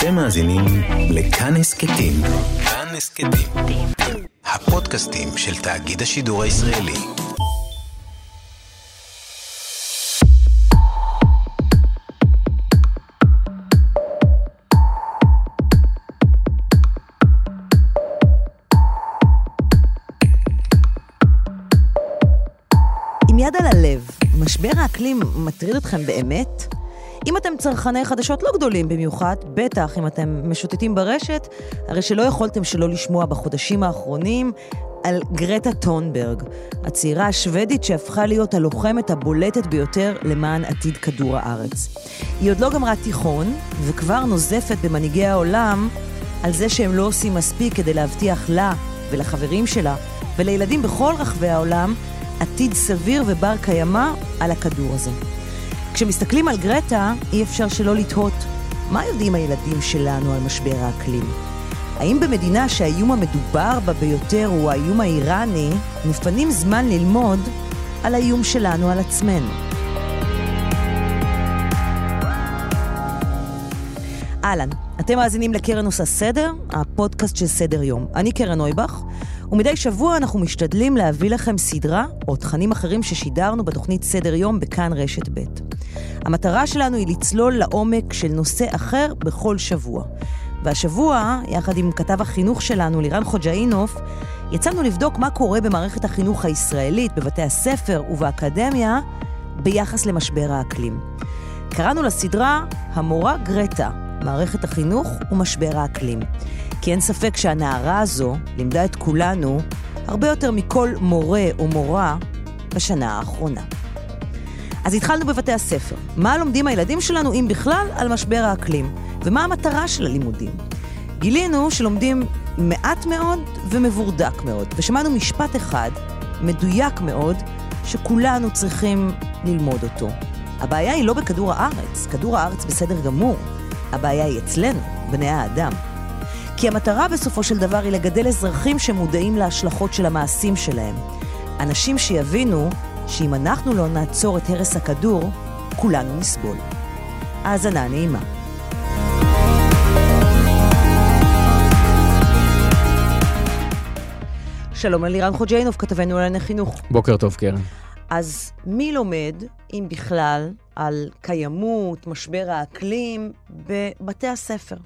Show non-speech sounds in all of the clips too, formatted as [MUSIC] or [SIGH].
אתם מאזינים לכאן הסכתים. כאן הסכתים. הפודקאסטים של תאגיד השידור הישראלי. עם יד על הלב, משבר האקלים מטריד אתכם באמת? אם אתם צרכני חדשות לא גדולים במיוחד, בטח אם אתם משוטטים ברשת, הרי שלא יכולתם שלא לשמוע בחודשים האחרונים על גרטה טונברג, הצעירה השוודית שהפכה להיות הלוחמת הבולטת ביותר למען עתיד כדור הארץ. היא עוד לא גמרה תיכון, וכבר נוזפת במנהיגי העולם על זה שהם לא עושים מספיק כדי להבטיח לה ולחברים שלה ולילדים בכל רחבי העולם עתיד סביר ובר קיימא על הכדור הזה. כשמסתכלים על גרטה, אי אפשר שלא לתהות מה יודעים הילדים שלנו על משבר האקלים. האם במדינה שהאיום המדובר בה ביותר הוא האיום האיראני, מפנים זמן ללמוד על האיום שלנו על עצמנו? אהלן, אתם מאזינים לקרן עושה סדר, הפודקאסט של סדר יום. אני קרן נויבך, ומדי שבוע אנחנו משתדלים להביא לכם סדרה או תכנים אחרים ששידרנו בתוכנית סדר יום בכאן רשת ב'. המטרה שלנו היא לצלול לעומק של נושא אחר בכל שבוע. והשבוע, יחד עם כתב החינוך שלנו, לירן חוג'אינוף, יצאנו לבדוק מה קורה במערכת החינוך הישראלית, בבתי הספר ובאקדמיה, ביחס למשבר האקלים. קראנו לסדרה המורה גרטה, מערכת החינוך ומשבר האקלים. כי אין ספק שהנערה הזו לימדה את כולנו הרבה יותר מכל מורה או מורה בשנה האחרונה. אז התחלנו בבתי הספר. מה לומדים הילדים שלנו, אם בכלל, על משבר האקלים? ומה המטרה של הלימודים? גילינו שלומדים מעט מאוד ומבורדק מאוד, ושמענו משפט אחד, מדויק מאוד, שכולנו צריכים ללמוד אותו. הבעיה היא לא בכדור הארץ, כדור הארץ בסדר גמור. הבעיה היא אצלנו, בני האדם. כי המטרה בסופו של דבר היא לגדל אזרחים שמודעים להשלכות של המעשים שלהם. אנשים שיבינו שאם אנחנו לא נעצור את הרס הכדור, כולנו נסבול. האזנה נעימה. שלום ללירן חוג'יינוב, כתבנו על ענייני חינוך. בוקר טוב, קרן. אז מי לומד, אם בכלל, על קיימות, משבר האקלים, בבתי הספר?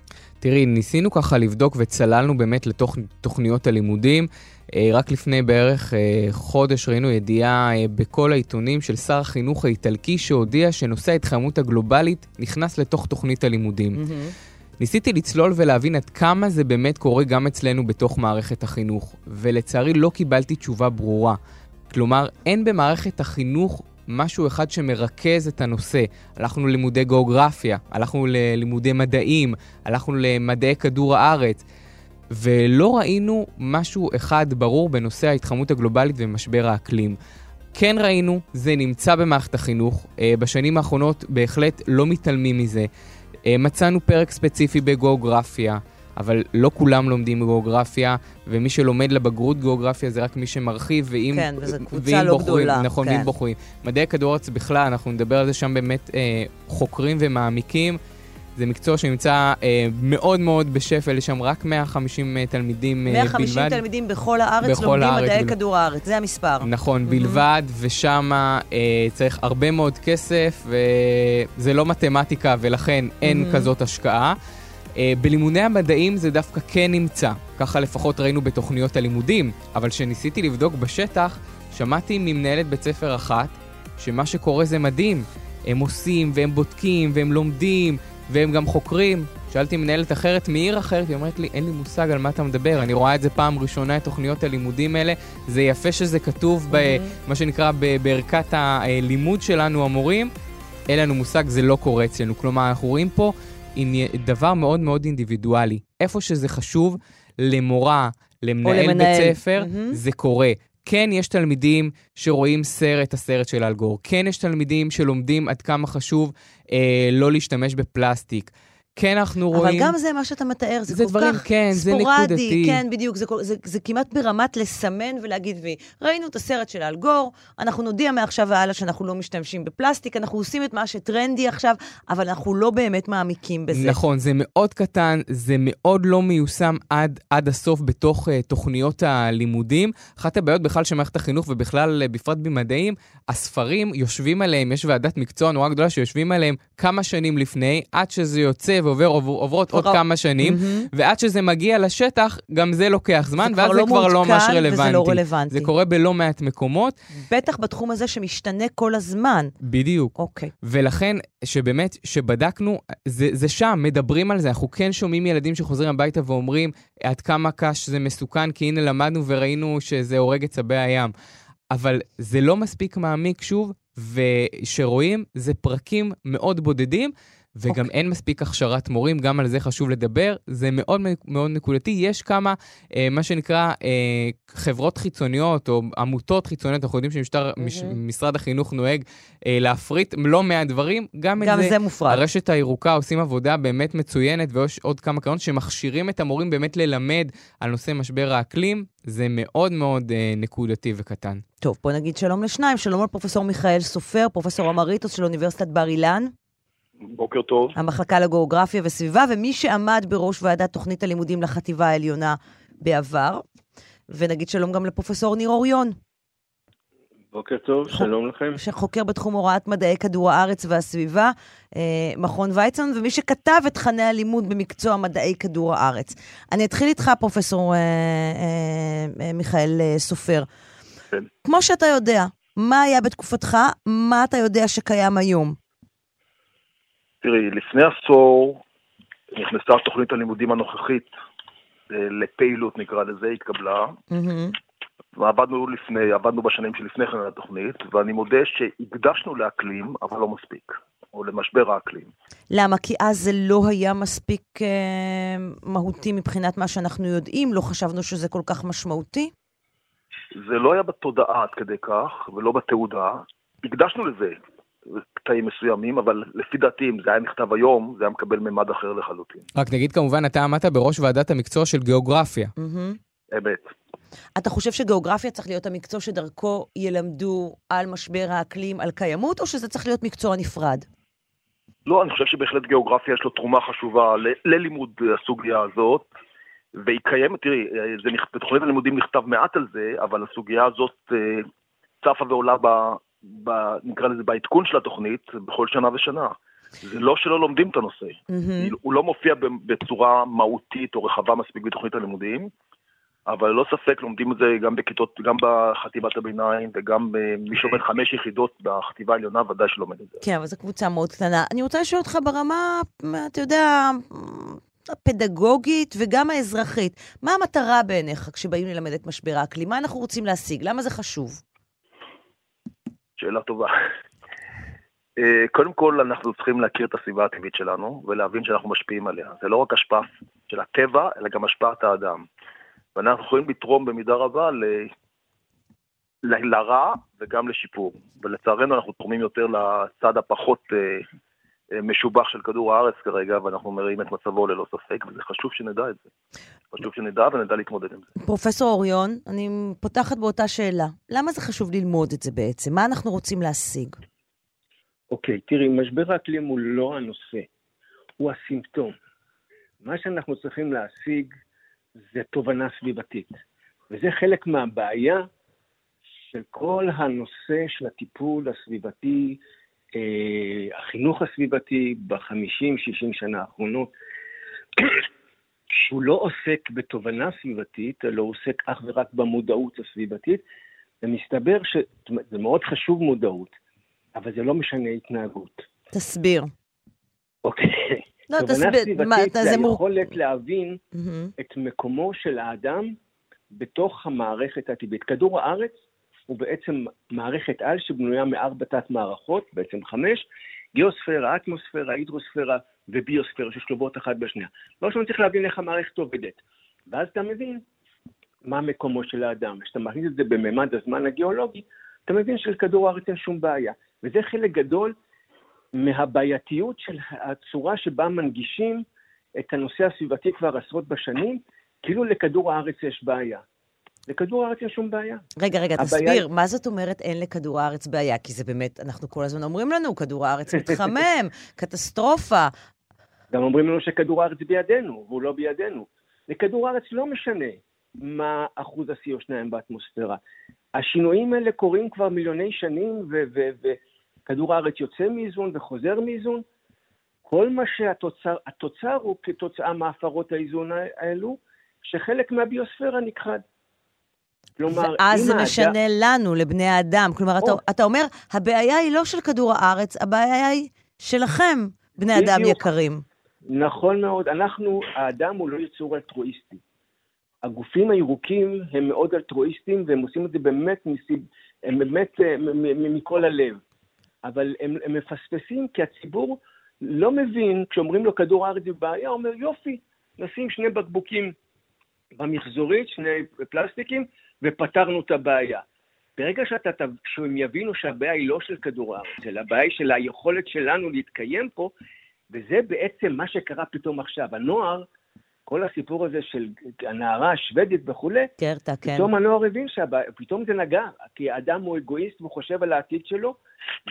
תראי, ניסינו ככה לבדוק וצללנו באמת לתוך תוכניות הלימודים. אה, רק לפני בערך אה, חודש ראינו ידיעה אה, בכל העיתונים של שר החינוך האיטלקי שהודיע שנושא ההתחממות הגלובלית נכנס לתוך תוכנית הלימודים. Mm-hmm. ניסיתי לצלול ולהבין עד כמה זה באמת קורה גם אצלנו בתוך מערכת החינוך, ולצערי לא קיבלתי תשובה ברורה. כלומר, אין במערכת החינוך משהו אחד שמרכז את הנושא. הלכנו ללימודי גיאוגרפיה, הלכנו ללימודי מדעים, הלכנו למדעי כדור הארץ, ולא ראינו משהו אחד ברור בנושא ההתחממות הגלובלית ומשבר האקלים. כן ראינו, זה נמצא במערכת החינוך, אה, בשנים האחרונות בהחלט לא מתעלמים מזה. אה, מצאנו פרק ספציפי בגיאוגרפיה. אבל לא כולם לומדים גיאוגרפיה, ומי שלומד לבגרות גיאוגרפיה זה רק מי שמרחיב, ואם... כן, וזו קבוצה לא בוחרים, גדולה. נכון, כן. ואם בוחרים. מדעי כדור הארץ בכלל, אנחנו נדבר על זה שם באמת אה, חוקרים ומעמיקים. זה מקצוע שנמצא אה, מאוד מאוד בשפל, יש שם רק 150 אה, תלמידים אה, 150 בלבד. תלמידים בכל הארץ בכל לומדים הארץ מדעי בל- כדור הארץ, זה המספר. נכון, בלבד, ושם אה, צריך הרבה מאוד כסף, וזה לא מתמטיקה, ולכן אין כזאת השקעה. אה, בלימודי המדעים זה דווקא כן נמצא, ככה לפחות ראינו בתוכניות הלימודים, אבל כשניסיתי לבדוק בשטח, שמעתי ממנהלת בית ספר אחת, שמה שקורה זה מדהים. הם עושים, והם בודקים, והם לומדים, והם גם חוקרים. שאלתי מנהלת אחרת מעיר אחרת, היא אומרת לי, אין לי מושג על מה אתה מדבר, אני רואה את זה פעם ראשונה, את תוכניות הלימודים האלה. זה יפה שזה כתוב במה שנקרא ב- בערכת הלימוד שלנו, המורים. אין לנו מושג, זה לא קורה אצלנו. כלומר, אנחנו רואים פה דבר מאוד מאוד אינדיבידואלי. איפה שזה חשוב, למורה, למנהל למנהל. בית ספר, מהמם. זה קורה. כן, יש תלמידים שרואים סרט, הסרט של אלגור. כן, יש תלמידים שלומדים עד כמה חשוב אה, לא להשתמש בפלסטיק. כן אנחנו רואים... אבל גם זה מה שאתה מתאר, זה, זה כל דברים, כך כן, זה ספורדי. נקודתי. כן, בדיוק, זה, זה, זה כמעט ברמת לסמן ולהגיד, ראינו את הסרט של אל גור, אנחנו נודיע מעכשיו והלאה שאנחנו לא משתמשים בפלסטיק, אנחנו עושים את מה שטרנדי עכשיו, אבל אנחנו לא באמת מעמיקים בזה. נכון, זה מאוד קטן, זה מאוד לא מיושם עד, עד הסוף בתוך uh, תוכניות הלימודים. אחת הבעיות בכלל של מערכת החינוך, ובכלל, uh, בפרט במדעים, הספרים יושבים עליהם, יש ועדת מקצוע נורא גדולה שיושבים עליהם כמה שנים לפני, עד שזה יוצא ועובר, עובר, עוברות עוד כמה שנים, מהמם. ועד שזה מגיע לשטח, גם זה לוקח זמן, כבר ואז לא זה כבר לא ממש רלוונטי. וזה לא רלוונטי. זה קורה בלא מעט מקומות, בטח בתחום הזה שמשתנה כל הזמן. בדיוק. אוקיי. ולכן, שבאמת, שבדקנו, זה, זה שם, מדברים על זה. אנחנו כן שומעים ילדים שחוזרים הביתה ואומרים עד כמה קש זה מסוכן, כי הנה למדנו וראינו שזה הורג את צבי הים. אבל זה לא מספיק מעמיק שוב, ושרואים, זה פרקים מאוד בודדים. וגם אוקיי. okay. אין מספיק הכשרת מורים, גם על זה חשוב לדבר. זה מאוד מאוד נקודתי. יש כמה, אה, מה שנקרא, אה, חברות חיצוניות או עמותות חיצוניות, אנחנו יודעים שמשרד החינוך נוהג אה, להפריט לא מעט דברים, גם את גם זה. זה מופרד. הרשת הירוקה עושים עבודה באמת מצוינת, ויש עוד כמה קרנות שמכשירים את המורים באמת ללמד על נושא משבר האקלים. זה מאוד מאוד אה, נקודתי וקטן. טוב, בוא נגיד שלום לשניים. שלום לפרופסור מיכאל סופר, פרופסור אמריטוס של אוניברסיטת בר אילן. בוקר טוב. המחלקה לגיאוגרפיה וסביבה, ומי שעמד בראש ועדת תוכנית הלימודים לחטיבה העליונה בעבר. ונגיד שלום גם לפרופסור ניר אוריון, בוקר טוב, שלום לכם. שחוקר בתחום הוראת מדעי כדור הארץ והסביבה, אה, מכון ויצמן, ומי שכתב את תכני הלימוד במקצוע מדעי כדור הארץ. אני אתחיל איתך, פרופסור אה, אה, אה, מיכאל אה, סופר. כן. כמו שאתה יודע, מה היה בתקופתך, מה אתה יודע שקיים היום? תראי, לפני עשור נכנסה תוכנית הלימודים הנוכחית אה, לפעילות, נקרא לזה, התקבלה. מהמם. ועבדנו לפני, עבדנו בשנים שלפני כן על התוכנית, ואני מודה שהקדשנו לאקלים, אבל לא מספיק, או למשבר האקלים. למה? כי אז זה לא היה מספיק אה, מהותי מבחינת מה שאנחנו יודעים, לא חשבנו שזה כל כך משמעותי? זה לא היה בתודעה עד כדי כך, ולא בתעודה. הקדשנו לזה קטעים מסוימים, אבל לפי דעתי, אם זה היה נכתב היום, זה היה מקבל ממד אחר לחלוטין. רק נגיד כמובן, אתה עמדת בראש ועדת המקצוע של גיאוגרפיה. אמת. אתה חושב שגיאוגרפיה צריך להיות המקצוע שדרכו ילמדו על משבר האקלים, על קיימות, או שזה צריך להיות מקצוע נפרד? לא, אני חושב שבהחלט גיאוגרפיה יש לו תרומה חשובה ל- ללימוד הסוגיה הזאת, והיא קיימת, תראי, אה, זה, נכ- בתוכנית הלימודים נכתב מעט על זה, אבל הסוגיה הזאת אה, צפה ועולה ב, נקרא לזה בעדכון של התוכנית בכל שנה ושנה. זה לא שלא לומדים את הנושא, מהמם. הוא לא מופיע בצורה מהותית או רחבה מספיק בתוכנית הלימודים, אבל ללא ספק לומדים את זה גם בכיתות, גם בחטיבת הביניים וגם אה, מי שלומד חמש יחידות בחטיבה העליונה ודאי שלומד את זה. כן, אבל זו קבוצה מאוד קטנה. אני רוצה לשאול אותך ברמה, אתה יודע, הפדגוגית וגם האזרחית. מה המטרה בעיניך כשבאים ללמד את משבר האקלים? מה אנחנו רוצים להשיג? למה זה חשוב? שאלה טובה. אה, קודם כל, אנחנו צריכים להכיר את הסביבה הטבעית שלנו ולהבין שאנחנו משפיעים עליה. זה לא רק השפעה של הטבע, אלא גם השפעת האדם. ואנחנו יכולים לתרום במידה רבה ל... ל- לרע וגם לשיפור. ולצערנו אנחנו תורמים יותר לצד הפחות אה, משובח של כדור הארץ כרגע, ואנחנו מראים את מצבו ללא ספק, וזה חשוב שנדע את זה. חשוב שנדע ונדע להתמודד עם זה. פרופסור אוריון, אני פותחת באותה שאלה. למה זה חשוב ללמוד את זה בעצם? מה אנחנו רוצים להשיג? אוקיי, תראי, משבר האקלים הוא לא הנושא, הוא הסימפטום. מה שאנחנו צריכים להשיג זה תובנה סביבתית. וזה חלק מהבעיה של כל הנושא של הטיפול הסביבתי, אה, החינוך הסביבתי בחמישים, שישים שנה האחרונות, שהוא לא עוסק בתובנה סביבתית, אלא עוסק אך ורק במודעות הסביבתית, ומסתבר שזה מאוד חשוב מודעות, אבל זה לא משנה התנהגות. תסביר. אוקיי. [LAUGHS] לא, תובנה תסביר. מה, סביבתית זה מור... היכולת להבין מהמם. את מקומו של האדם בתוך המערכת הטבעית. כדור הארץ הוא בעצם מערכת על שבנויה מארבע תת-מערכות, בעצם חמש, גיאוספירה, אטמוספירה, הידרוספירה וביוספירה ששלובות אחת בשנייה. לא שאני צריך להבין איך המערכת עובדת. ואז אתה מבין מה מקומו של האדם. כשאתה מכניס את זה בממד הזמן הגיאולוגי, אתה מבין שלכדור הארץ אין שום בעיה. וזה חלק גדול מהבעייתיות של הצורה שבה מנגישים את הנושא הסביבתי כבר עשרות בשנים, כאילו לכדור הארץ יש בעיה. לכדור הארץ יש שום בעיה. רגע, רגע, תסביר, היא- מה זאת אומרת אין לכדור הארץ בעיה? כי זה באמת, אנחנו כל הזמן אומרים לנו, כדור הארץ [LAUGHS] מתחמם, קטסטרופה. גם אומרים לנו שכדור הארץ בידינו, והוא לא בידינו. לכדור הארץ לא משנה מה אחוז ה-CO2 באטמוספירה. השינויים האלה קורים כבר מיליוני שנים, ו- ו- וכדור הארץ יוצא מאיזון וחוזר מאיזון. כל מה שהתוצר, התוצר הוא כתוצאה מהפרות האיזון האלו, שחלק מהביוספירה נכחד. כלומר, ואז זה האדם- משנה לנו, לבני האדם. כלומר, אתה, או. אתה אומר, הבעיה היא לא של כדור הארץ, הבעיה היא שלכם, בני אדם בדיוק. יקרים. נכון מאוד. אנחנו, האדם הוא לא יצור אלטרואיסטי. הגופים הירוקים הם מאוד אלטרואיסטים, והם עושים את זה באמת, מסיב, הם באמת אה, מכל הלב. אבל הם, הם מפספסים כי הציבור לא מבין, כשאומרים לו כדור הארץ זה בעיה, הוא אומר יופי, נשים שני בקבוקים במחזורית, שני פלסטיקים, ופתרנו את הבעיה. ברגע שאתה, שהם יבינו שהבעיה היא לא של כדור הארץ, אלא הבעיה היא של היכולת שלנו להתקיים פה, וזה בעצם מה שקרה פתאום עכשיו. הנוער, כל הסיפור הזה של הנערה השוודית וכולי, קרטה, כן. פתאום הנוער הבין שהבעיה, פתאום זה נגע, כי האדם הוא אגואיסט והוא חושב על העתיד שלו,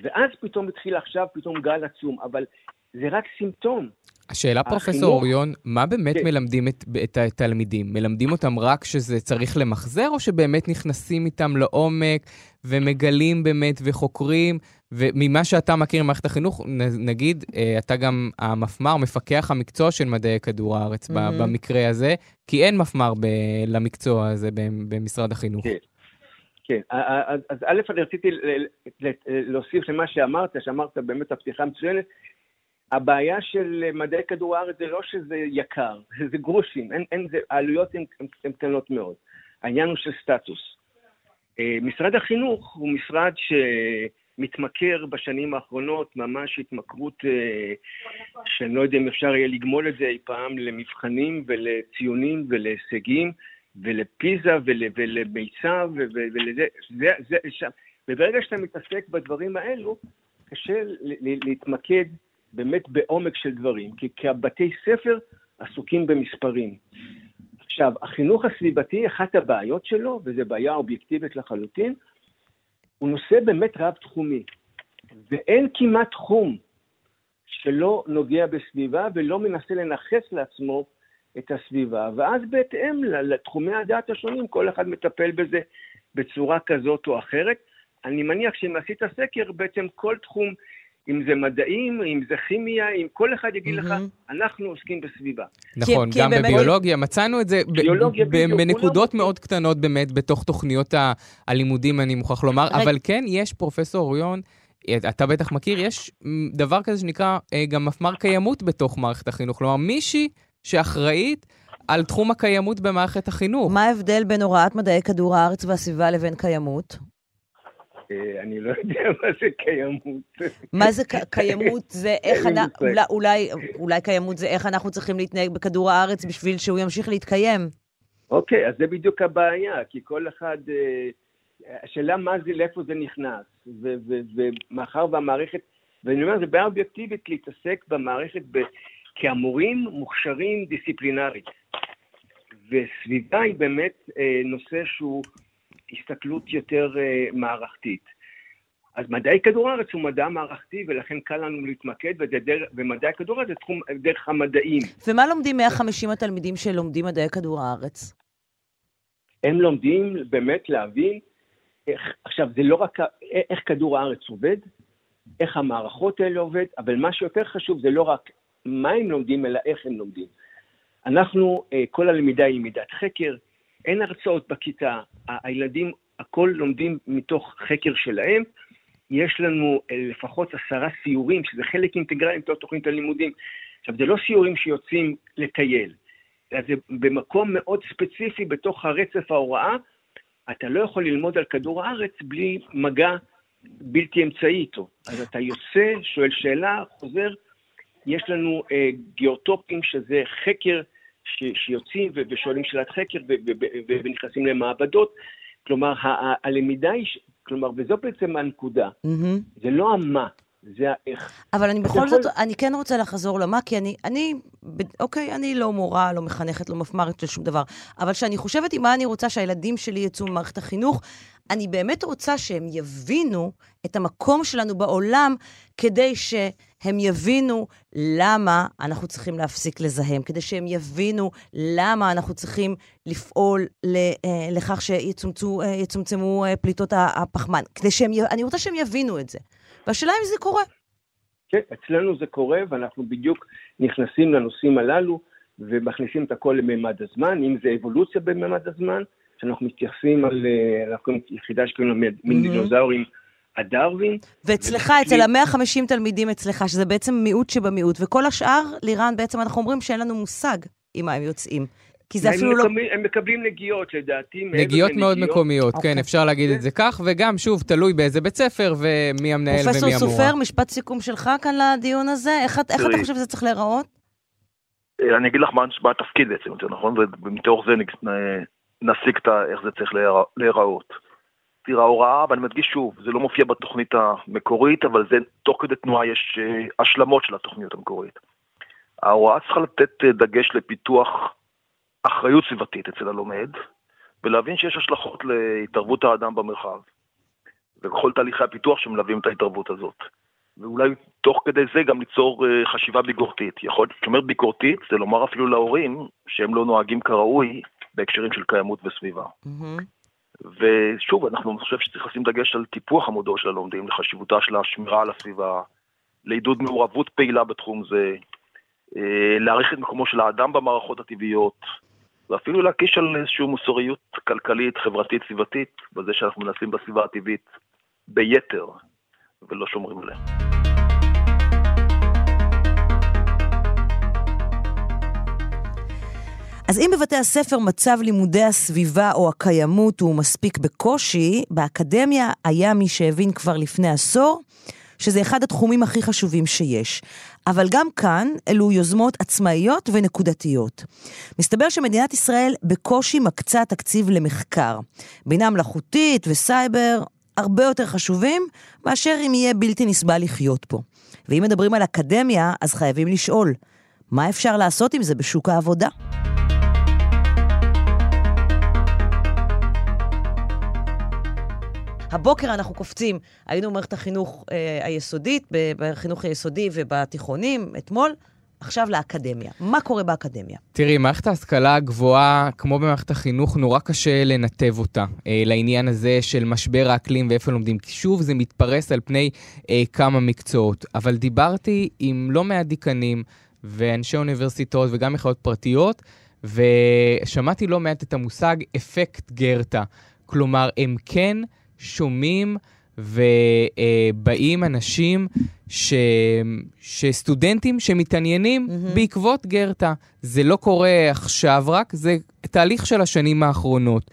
ואז פתאום התחיל עכשיו פתאום גל עצום, אבל זה רק סימפטום. השאלה, החינוך- פרופסור אוריון, מה באמת כן. מלמדים את, את התלמידים? מלמדים אותם רק שזה צריך למחזר, או שבאמת נכנסים איתם לעומק ומגלים באמת וחוקרים? וממה שאתה מכיר ממערכת החינוך, נגיד, אה, אתה גם המפמ"ר, מפקח המקצוע של מדעי כדור הארץ ב- מהמם. במקרה הזה, כי אין מפמ"ר ב- למקצוע הזה במשרד החינוך. כן. כן, אז אז א', אני רציתי ל- ל- להוסיף למה שאמרת, שאמרת באמת הפתיחה מצוינת. הבעיה של מדעי כדור הארץ זה לא שזה יקר, זה גרושים, אין, אין, זה, העלויות הן קטנות מאוד. העניין הוא של סטטוס. אה, משרד החינוך הוא משרד שמתמכר בשנים האחרונות, ממש התמכרות אה, שאני לא יודע אם אפשר יהיה לגמול את זה אי פעם, למבחנים ולציונים ולהישגים. ולפיזה ול, ולמיצב ולזה, זה, זה. וברגע שאתה מתעסק בדברים האלו, קשה להתמקד באמת בעומק של דברים, כי, כי הבתי ספר עסוקים במספרים. עכשיו, החינוך הסביבתי, אחת הבעיות שלו, וזו בעיה אובייקטיבית לחלוטין, הוא נושא באמת רב-תחומי, ואין כמעט תחום שלא נוגע בסביבה ולא מנסה לנכס לעצמו את הסביבה, ואז בהתאם לתחומי הדעת השונים, כל אחד מטפל בזה בצורה כזאת או אחרת. אני מניח שאם עשית סקר, בעצם כל תחום, אם זה מדעים, אם זה כימיה, אם כל אחד יגיד לך. אנחנו עוסקים בסביבה. נכון, גם בביולוגיה, מצאנו את זה בנקודות מאוד קטנות באמת בתוך תוכניות ה- הלימודים, אני מוכרח לומר. אבל כן, יש, פרופסור אוריון, אתה בטח מכיר, יש דבר כזה שנקרא אה, גם מפמ"ר קיימות בתוך מערכת החינוך, כלומר מישהי שאחראית על תחום הקיימות במערכת החינוך. מה ההבדל בין הוראת מדעי כדור הארץ והסביבה לבין קיימות? אני לא יודע [LAUGHS] מה זה קיימות. מה זה קיימות? זה איך אנחנו. אולי, אולי קיימות זה איך אנחנו צריכים להתנהג בכדור הארץ בשביל שהוא ימשיך להתקיים. אוקיי, אז זה בדיוק הבעיה, כי כל אחד, אה, השאלה מה זה, לאיפה זה נכנס, ומאחר והמערכת, ואני אומר, זה בעיה אובייקטיבית להתעסק במערכת ב, כהמורים מוכשרים דיסציפלינרית. וסביבה היא באמת אה, נושא שהוא הסתכלות יותר אה, מערכתית. אז מדעי כדור הארץ הוא מדע מערכתי, ולכן קל לנו להתמקד, ומדעי כדור הארץ זה תחום דרך המדעים. ומה לומדים 150 התלמידים שלומדים מדעי כדור הארץ? הם לומדים באמת להבין איך, עכשיו, זה לא רק איך כדור הארץ עובד, איך המערכות האלה עובד, אבל מה שיותר חשוב זה לא רק מה הם לומדים, אלא איך הם לומדים. אנחנו, אה, כל הלמידה היא למידת חקר, אין הרצאות בכיתה, הילדים, הכל לומדים מתוך חקר שלהם. יש לנו אה, לפחות עשרה סיורים, שזה חלק אינטגרלי מתוך תוכנית הלימודים. עכשיו, זה לא סיורים שיוצאים לטייל, אלא זה במקום מאוד ספציפי בתוך הרצף ההוראה, אתה לא יכול ללמוד על כדור הארץ בלי מגע בלתי אמצעי איתו. אז אתה יוצא, שואל שאלה, חוזר. יש לנו אה, גיאוטופים, שזה חקר ש, שיוצאים ו- ושואלים שאלת חקר ו- ו- ו- ו- ונכנסים למעבדות. כלומר, ה- הלמידה היא, ש- כלומר, וזו בעצם הנקודה. מהמם. זה לא המה, זה האיך. אבל אני בכל זאת, אני כן רוצה לחזור למה, כי אני, אני, אוקיי, אני לא מורה, לא מחנכת, לא מפמ"רת לשום דבר, אבל כשאני חושבת עם מה אני רוצה שהילדים שלי יצאו ממערכת החינוך, אני באמת רוצה שהם יבינו את המקום שלנו בעולם, כדי שהם יבינו למה אנחנו צריכים להפסיק לזהם, כדי שהם יבינו למה אנחנו צריכים לפעול אה, לכך שיצומצמו אה, פליטות הפחמן. כדי שהם, אני רוצה שהם יבינו את זה. והשאלה אם זה קורה. כן, אצלנו זה קורה, ואנחנו בדיוק נכנסים לנושאים הללו, ומכניסים את הכל לממד הזמן, אם זה אבולוציה בממד הזמן, שאנחנו מתייחסים על, אה, אנחנו יחידה שקוראים לה מין דינוזאורים. הדרווין. ואצלך, אצל ה-150 תלמידים אצלך, שזה בעצם מיעוט שבמיעוט, וכל השאר, לירן, בעצם אנחנו אומרים שאין לנו מושג עם מה הם יוצאים. כי זה אפילו לא... הם מקבלים נגיעות, לדעתי. נגיעות מאוד מקומיות, כן, אוקיי. אפשר להגיד את זה כך, וגם, שוב, תלוי באיזה בית ספר ומי המנהל ומי המורה. פרופסור סופר, משפט סיכום שלך כאן לדיון הזה, איך אתה חושב שזה צריך להיראות? אה, אני אגיד לך מה התפקיד בעצם, יותר נכון, ומתוך זה נסיק איך זה צריך להיראות. תראה, ההוראה, ואני מדגיש שוב, זה לא מופיע בתוכנית המקורית, אבל זה, תוך כדי תנועה יש אה, השלמות של התוכנית המקורית. ההוראה צריכה לתת אה, דגש לפיתוח אחריות סביבתית אצל הלומד, ולהבין שיש השלכות להתערבות האדם במרחב, ובכל תהליכי הפיתוח שמלווים את ההתערבות הזאת. ואולי תוך כדי זה גם ליצור אה, חשיבה ביקורתית. יכול, כשאומר ביקורתית, זה לומר אפילו להורים שהם לא נוהגים כראוי בהקשרים של קיימות וסביבה. Mm-hmm. ושוב, אנחנו חושב שצריך לשים דגש על טיפוח המודעות של הלומדים, לחשיבותה של השמירה על הסביבה, לעידוד מעורבות פעילה בתחום זה, אה, להעריך את מקומו של האדם במערכות הטבעיות, ואפילו להקיש על איזושהי מוסריות כלכלית, חברתית, סביבתית, בזה שאנחנו מנסים בסביבה הטבעית ביתר, ולא שומרים עליה. אז אם בבתי הספר מצב לימודי הסביבה או הקיימות הוא מספיק בקושי, באקדמיה היה מי שהבין כבר לפני עשור שזה אחד התחומים הכי חשובים שיש. אבל גם כאן אלו יוזמות עצמאיות ונקודתיות. מסתבר שמדינת ישראל בקושי מקצה תקציב למחקר. בינה מלאכותית וסייבר הרבה יותר חשובים מאשר אם יהיה בלתי נסבל לחיות פה. ואם מדברים על אקדמיה, אז חייבים לשאול, מה אפשר לעשות עם זה בשוק העבודה? הבוקר אנחנו קופצים, היינו במערכת החינוך אה, היסודית, בחינוך היסודי ובתיכונים, אתמול. עכשיו לאקדמיה. מה קורה באקדמיה? תראי, מערכת ההשכלה הגבוהה, כמו במערכת החינוך, נורא קשה לנתב אותה אה, לעניין הזה של משבר האקלים ואיפה לומדים. שוב, זה מתפרס על פני אה, כמה מקצועות. אבל דיברתי עם לא מעט דיקנים ואנשי אוניברסיטאות וגם מכללות פרטיות, ושמעתי לא מעט את המושג אפקט גרטה. כלומר, הם כן... שומעים ובאים אנשים ש... שסטודנטים שמתעניינים mm-hmm. בעקבות גרטה. זה לא קורה עכשיו רק, זה תהליך של השנים האחרונות.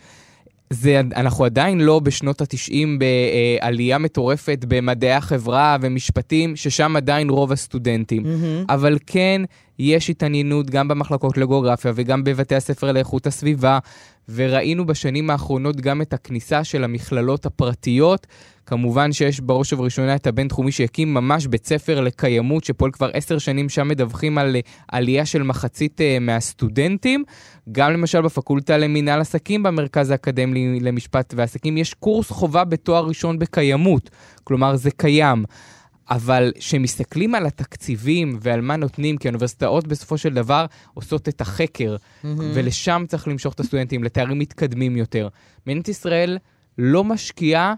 זה, אנחנו עדיין לא בשנות ה-90 בעלייה מטורפת במדעי החברה ומשפטים, ששם עדיין רוב הסטודנטים. Mm-hmm. אבל כן, יש התעניינות גם במחלקות לגיאוגרפיה וגם בבתי הספר לאיכות הסביבה, וראינו בשנים האחרונות גם את הכניסה של המכללות הפרטיות. כמובן שיש בראש ובראשונה את הבינתחומי שהקים ממש בית ספר לקיימות, שפועל כבר עשר שנים, שם מדווחים על עלייה של מחצית uh, מהסטודנטים. גם למשל בפקולטה למינהל עסקים במרכז האקדמי למשפט ועסקים יש קורס חובה בתואר ראשון בקיימות, כלומר זה קיים. אבל כשמסתכלים על התקציבים ועל מה נותנים, כי האוניברסיטאות בסופו של דבר עושות את החקר, mm-hmm. ולשם צריך למשוך את הסטודנטים, לתארים מתקדמים יותר. מדינת ישראל לא משקיעה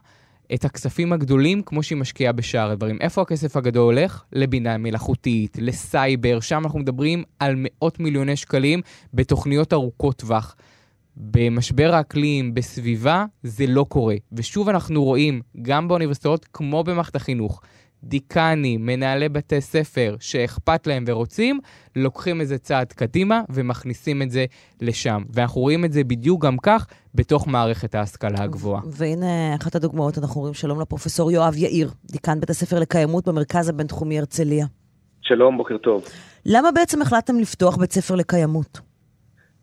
את הכספים הגדולים כמו שהיא משקיעה בשאר הדברים. איפה הכסף הגדול הולך? לבינה מלאכותית, לסייבר, שם אנחנו מדברים על מאות מיליוני שקלים בתוכניות ארוכות טווח. במשבר האקלים, בסביבה, זה לא קורה. ושוב אנחנו רואים, גם באוניברסיטאות כמו במערכת החינוך, דיקנים, מנהלי בתי ספר שאכפת להם ורוצים, לוקחים איזה צעד קדימה ומכניסים את זה לשם. ואנחנו רואים את זה בדיוק גם כך בתוך מערכת ההשכלה הגבוהה. והנה אחת הדוגמאות, אנחנו רואים שלום לפרופסור יואב יאיר, דיקן בית הספר לקיימות במרכז הבינתחומי הרצליה. שלום, בוקר טוב. למה בעצם החלטתם לפתוח בית ספר לקיימות?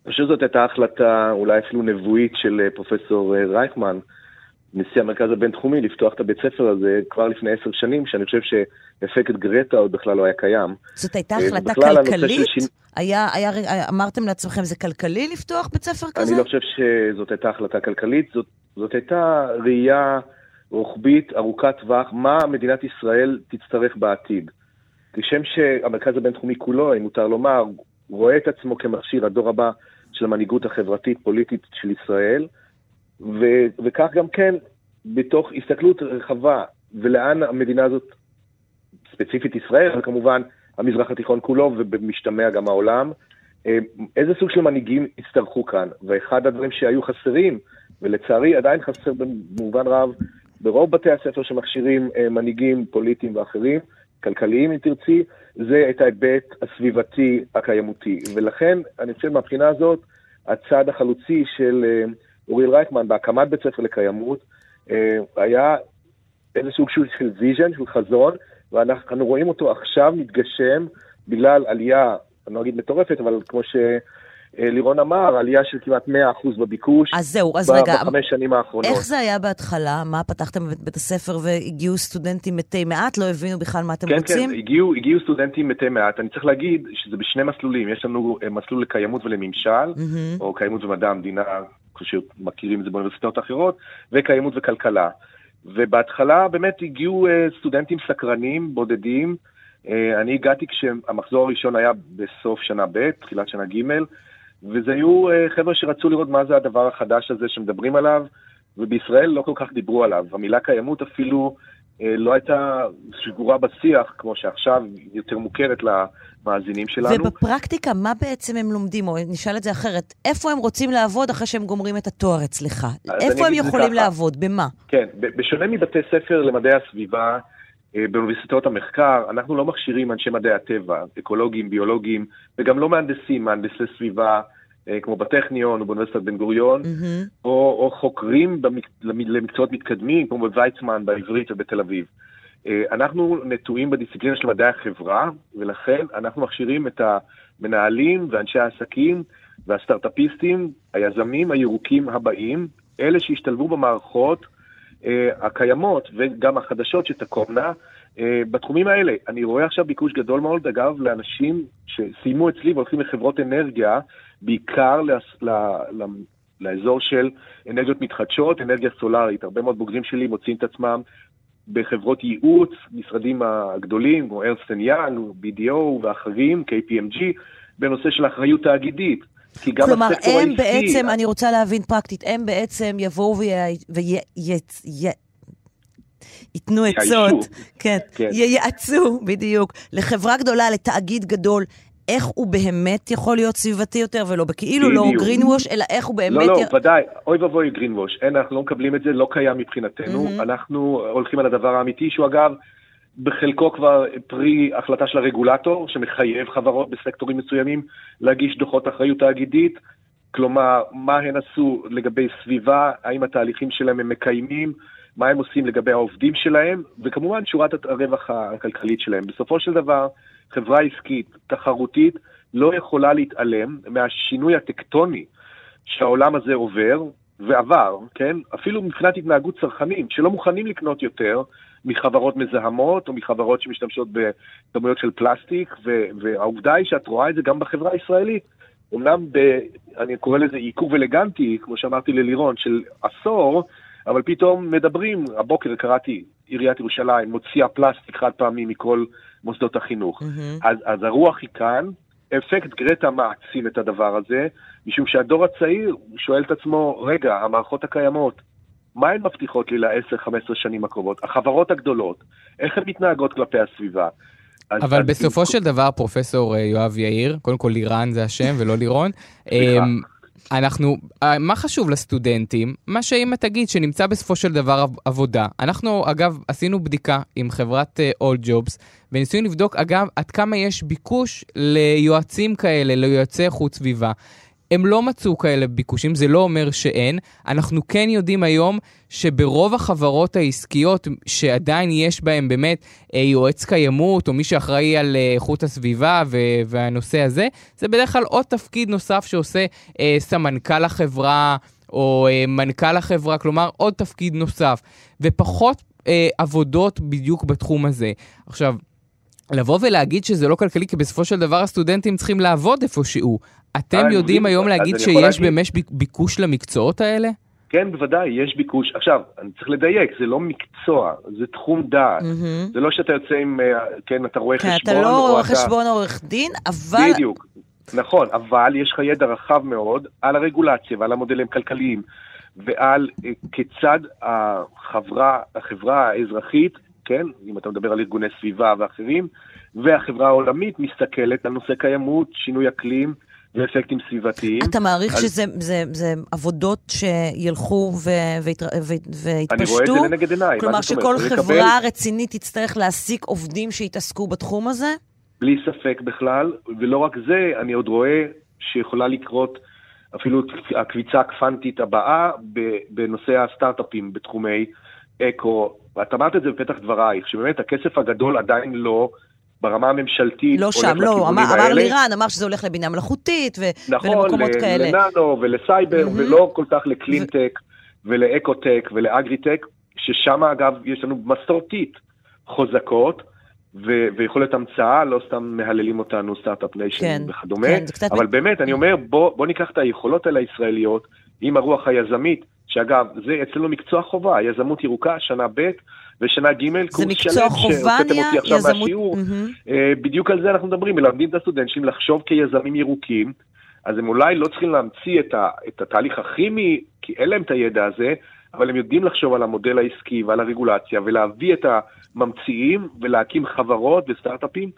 פשוט זאת הייתה החלטה אולי אפילו נבואית של אה, פרופסור אה, רייכמן. נשיא המרכז הבינתחומי לפתוח את הבית ספר הזה כבר לפני עשר שנים, שאני חושב שאפקט גרטה עוד בכלל לא היה קיים. זאת הייתה החלטה כלכלית? של... היה, היה, אמרתם לעצמכם, זה כלכלי לפתוח בית ספר כזה? אני לא חושב שזאת הייתה החלטה כלכלית, זאת, זאת הייתה ראייה רוחבית, ארוכת טווח, מה מדינת ישראל תצטרך בעתיד. כשם שהמרכז הבינתחומי כולו, אם מותר לומר, רואה את עצמו כמכשיר הדור הבא של המנהיגות החברתית-פוליטית של ישראל, ו- וכך גם כן, בתוך הסתכלות רחבה, ולאן המדינה הזאת, ספציפית ישראל, אבל כמובן המזרח התיכון כולו, ובמשתמע גם העולם, אה, איזה סוג של מנהיגים יצטרכו כאן. ואחד הדברים שהיו חסרים, ולצערי עדיין חסר במובן רב, ברוב בתי הספר שמכשירים אה, מנהיגים פוליטיים ואחרים, כלכליים אם תרצי, זה את ההיבט הסביבתי הקיימותי. ולכן, אני חושב מהבחינה הזאת, הצעד החלוצי של אה, אוריאל רייכמן בהקמת בית ספר לקיימות, אה, היה איזה סוג של vision, של חזון, ואנחנו רואים אותו עכשיו מתגשם בגלל עלייה, אני לא אגיד מטורפת, אבל כמו ש... לירון אמר, עלייה של כמעט 100% בביקוש. אז זהו, אז רגע, בחמש שנים האחרונות. איך זה היה בהתחלה? מה, פתחתם בבית הספר והגיעו סטודנטים מתי מעט? לא הבינו בכלל מה אתם כן, רוצים? כן, כן, הגיעו, הגיעו סטודנטים מתי מעט. אני צריך להגיד שזה בשני מסלולים. יש לנו אה, מסלול לקיימות ולממשל, מממ-הממ. או קיימות ומדע המדינה, שמכירים את זה באוניברסיטאות אחרות, וקיימות וכלכלה. ובהתחלה באמת הגיעו אה, סטודנטים סקרנים, בודדים. אה, אני הגעתי כשהמחזור הראשון היה בסוף שנה ב', תחילת שנה ג', וזה היו uh, חבר'ה שרצו לראות מה זה הדבר החדש הזה שמדברים עליו, ובישראל לא כל כך דיברו עליו. המילה קיימות אפילו לא הייתה שגורה בשיח, כמו שעכשיו יותר מוכרת למאזינים שלנו. ובפרקטיקה, מה בעצם הם לומדים? או נשאל את זה אחרת, איפה הם רוצים לעבוד אחרי שהם גומרים את התואר אצלך? איפה הם יכולים לעבוד? במה? כן, בשונה מבתי ספר למדעי הסביבה, אה, באוניברסיטאות המחקר, אנחנו לא מכשירים אנשי מדעי הטבע, אקולוגים, ביולוגים, וגם לא מהנדסים, מהנדסי סביבה, אה, כמו בטכניון או באוניברסיטת בן גוריון, mm-hmm. או, או חוקרים במק... למקצועות מתקדמים, כמו בוויצמן, בעברית ובתל אביב. אה, אנחנו נטועים בדיסציפלינה של מדעי החברה, ולכן אנחנו מכשירים את המנהלים ואנשי העסקים והסטארט-אפיסטים, היזמים הירוקים הבאים, אלה שהשתלבו במערכות אה, הקיימות וגם החדשות שתקומנה אה, בתחומים האלה. אני רואה עכשיו ביקוש גדול מאוד, אגב, לאנשים שסיימו אצלי והולכים לחברות אנרגיה, בעיקר לס... ל... ל... לאזור של אנרגיות מתחדשות, אנרגיה סולארית. הרבה מאוד בוגרים שלי מוצאים את עצמם בחברות ייעוץ, משרדים הגדולים, כמו ארסטן יאנג, BDO ואחרים, KPMG, בנושא של אחריות תאגידית. כי גם כלומר, הם העסקי... בעצם, אני רוצה להבין פרקטית, הם בעצם יבואו וייתנו עצות, כן, כן, ייעצו, בדיוק, לחברה גדולה, לתאגיד גדול, איך הוא באמת יכול להיות סביבתי יותר, ולא בכאילו לא גרינווש, אלא איך הוא באמת... לא, לא, י... ודאי, אוי ואבוי גרינווש. אין, אנחנו לא מקבלים את זה, לא קיים מבחינתנו. Mm-hmm. אנחנו הולכים על הדבר האמיתי, שהוא אגב, בחלקו כבר פרי החלטה של הרגולטור, שמחייב חברות בסקטורים מסוימים להגיש דוחות אחריות תאגידית. כלומר, מה הן עשו לגבי סביבה, האם התהליכים שלהם הם מקיימים, מה הם עושים לגבי העובדים שלהם, וכמובן שורת הרווח הכלכלית שלהם. בסופו של דבר, חברה עסקית, תחרותית, לא יכולה להתעלם מהשינוי הטקטוני שהעולם הזה עובר ועבר, כן? אפילו מבחינת התנהגות צרכנים, שלא מוכנים לקנות יותר מחברות מזהמות או מחברות שמשתמשות בכמויות של פלסטיק, והעובדה היא שאת רואה את זה גם בחברה הישראלית. אמנם, ב, אני קורא לזה עיכוב אלגנטי, כמו שאמרתי ללירון, של עשור, אבל פתאום מדברים, הבוקר קראתי, עיריית ירושלים מוציאה פלסטיק חד פעמי מכל מוסדות החינוך. Mm-hmm. אז, אז הרוח היא כאן, אפקט גרטה מעצים את הדבר הזה, משום שהדור הצעיר שואל את עצמו, רגע, המערכות הקיימות, מה הן מבטיחות לי ל-10-15 שנים הקרובות? החברות הגדולות, איך הן מתנהגות כלפי הסביבה? אבל אז בסופו אז... של דבר, פרופסור אה, יואב יאיר, קודם כל לירן זה השם ולא לירון, אנחנו, אה, מה חשוב לסטודנטים? מה שאמא תגיד שנמצא בסופו של דבר עבודה. אנחנו, אגב, עשינו בדיקה עם חברת uh, All Jobs, וניסינו לבדוק, אגב, עד כמה יש ביקוש ליועצים כאלה, ליועצי איכות סביבה. הם לא מצאו כאלה ביקושים, זה לא אומר שאין. אנחנו כן יודעים היום שברוב החברות העסקיות שעדיין יש בהן באמת אה, יועץ קיימות, או מי שאחראי על אה, איכות הסביבה והנושא הזה, זה בדרך כלל עוד תפקיד נוסף שעושה אה, סמנכ"ל החברה. או אה, מנכ"ל החברה, כלומר עוד תפקיד נוסף, ופחות אה, עבודות בדיוק בתחום הזה. עכשיו, לבוא ולהגיד שזה לא כלכלי, כי בסופו של דבר הסטודנטים צריכים לעבוד איפשהו. אתם יודעים מבין, היום להגיד שיש באמת ביק- ביקוש למקצועות האלה? כן, בוודאי, יש ביקוש. עכשיו, אני צריך לדייק, זה לא מקצוע, זה תחום דעת. מהמם. זה לא שאתה יוצא עם, אה, כן, אתה רואה כן, חשבון, אתה לא רואה חשבון עורך דין, אבל... בדיוק. נכון, אבל יש לך ידע רחב מאוד על הרגולציה ועל המודלים הכלכליים ועל אה, כיצד החברה, החברה האזרחית, כן, אם אתה מדבר על ארגוני סביבה ואחרים, והחברה העולמית מסתכלת על נושא קיימות, שינוי אקלים ואפקטים סביבתיים. אתה מעריך אז- שזה זה, זה עבודות שילכו ו, ויתר, ו, ויתפשטו? אני רואה את זה לנגד עיניי. כלומר שכל אומרת? לקבל- חברה רצינית תצטרך להעסיק עובדים שיתעסקו בתחום הזה? בלי ספק בכלל, ולא רק זה, אני עוד רואה שיכולה לקרות אפילו הקביצה הקוונטית הבאה בנושא הסטארט-אפים בתחומי אקו. ואת אמרת את זה בפתח דברייך, שבאמת הכסף הגדול עדיין לא ברמה הממשלתית. לא שם, לא, אמר, אמר. לירן, אמר שזה הולך לבינה מלאכותית ו, נכון, ולמקומות ל- כאלה. לננו ולסייבר, מהמם. ולא כל כך לקלינטק ולאקוטק ולאגריטק, ששם אגב יש לנו מסורתית חוזקות. ו- ויכולת המצאה, לא סתם מהללים אותנו Start-Up Nation כן, וכדומה, כן, קצת אבל מ- באמת, אני אומר, בוא, בוא ניקח את היכולות האלה הישראליות עם הרוח היזמית, שאגב, זה אצלנו מקצוע חובה, יזמות ירוקה, שנה ב' ושנה ג', זה קורס מקצוע שלם חובה שהוצאתם אותי עכשיו יזמות... מהשיעור. אה, בדיוק על זה אנחנו מדברים, מלמדים את הסטודנטים לחשוב כיזמים ירוקים, אז הם אולי לא צריכים להמציא את, ה, את התהליך הכימי, כי אין להם את הידע הזה, אבל הם יודעים לחשוב על המודל העסקי ועל הרגולציה, ולהביא את הממציאים ולהקים חברות וסטארט-אפים.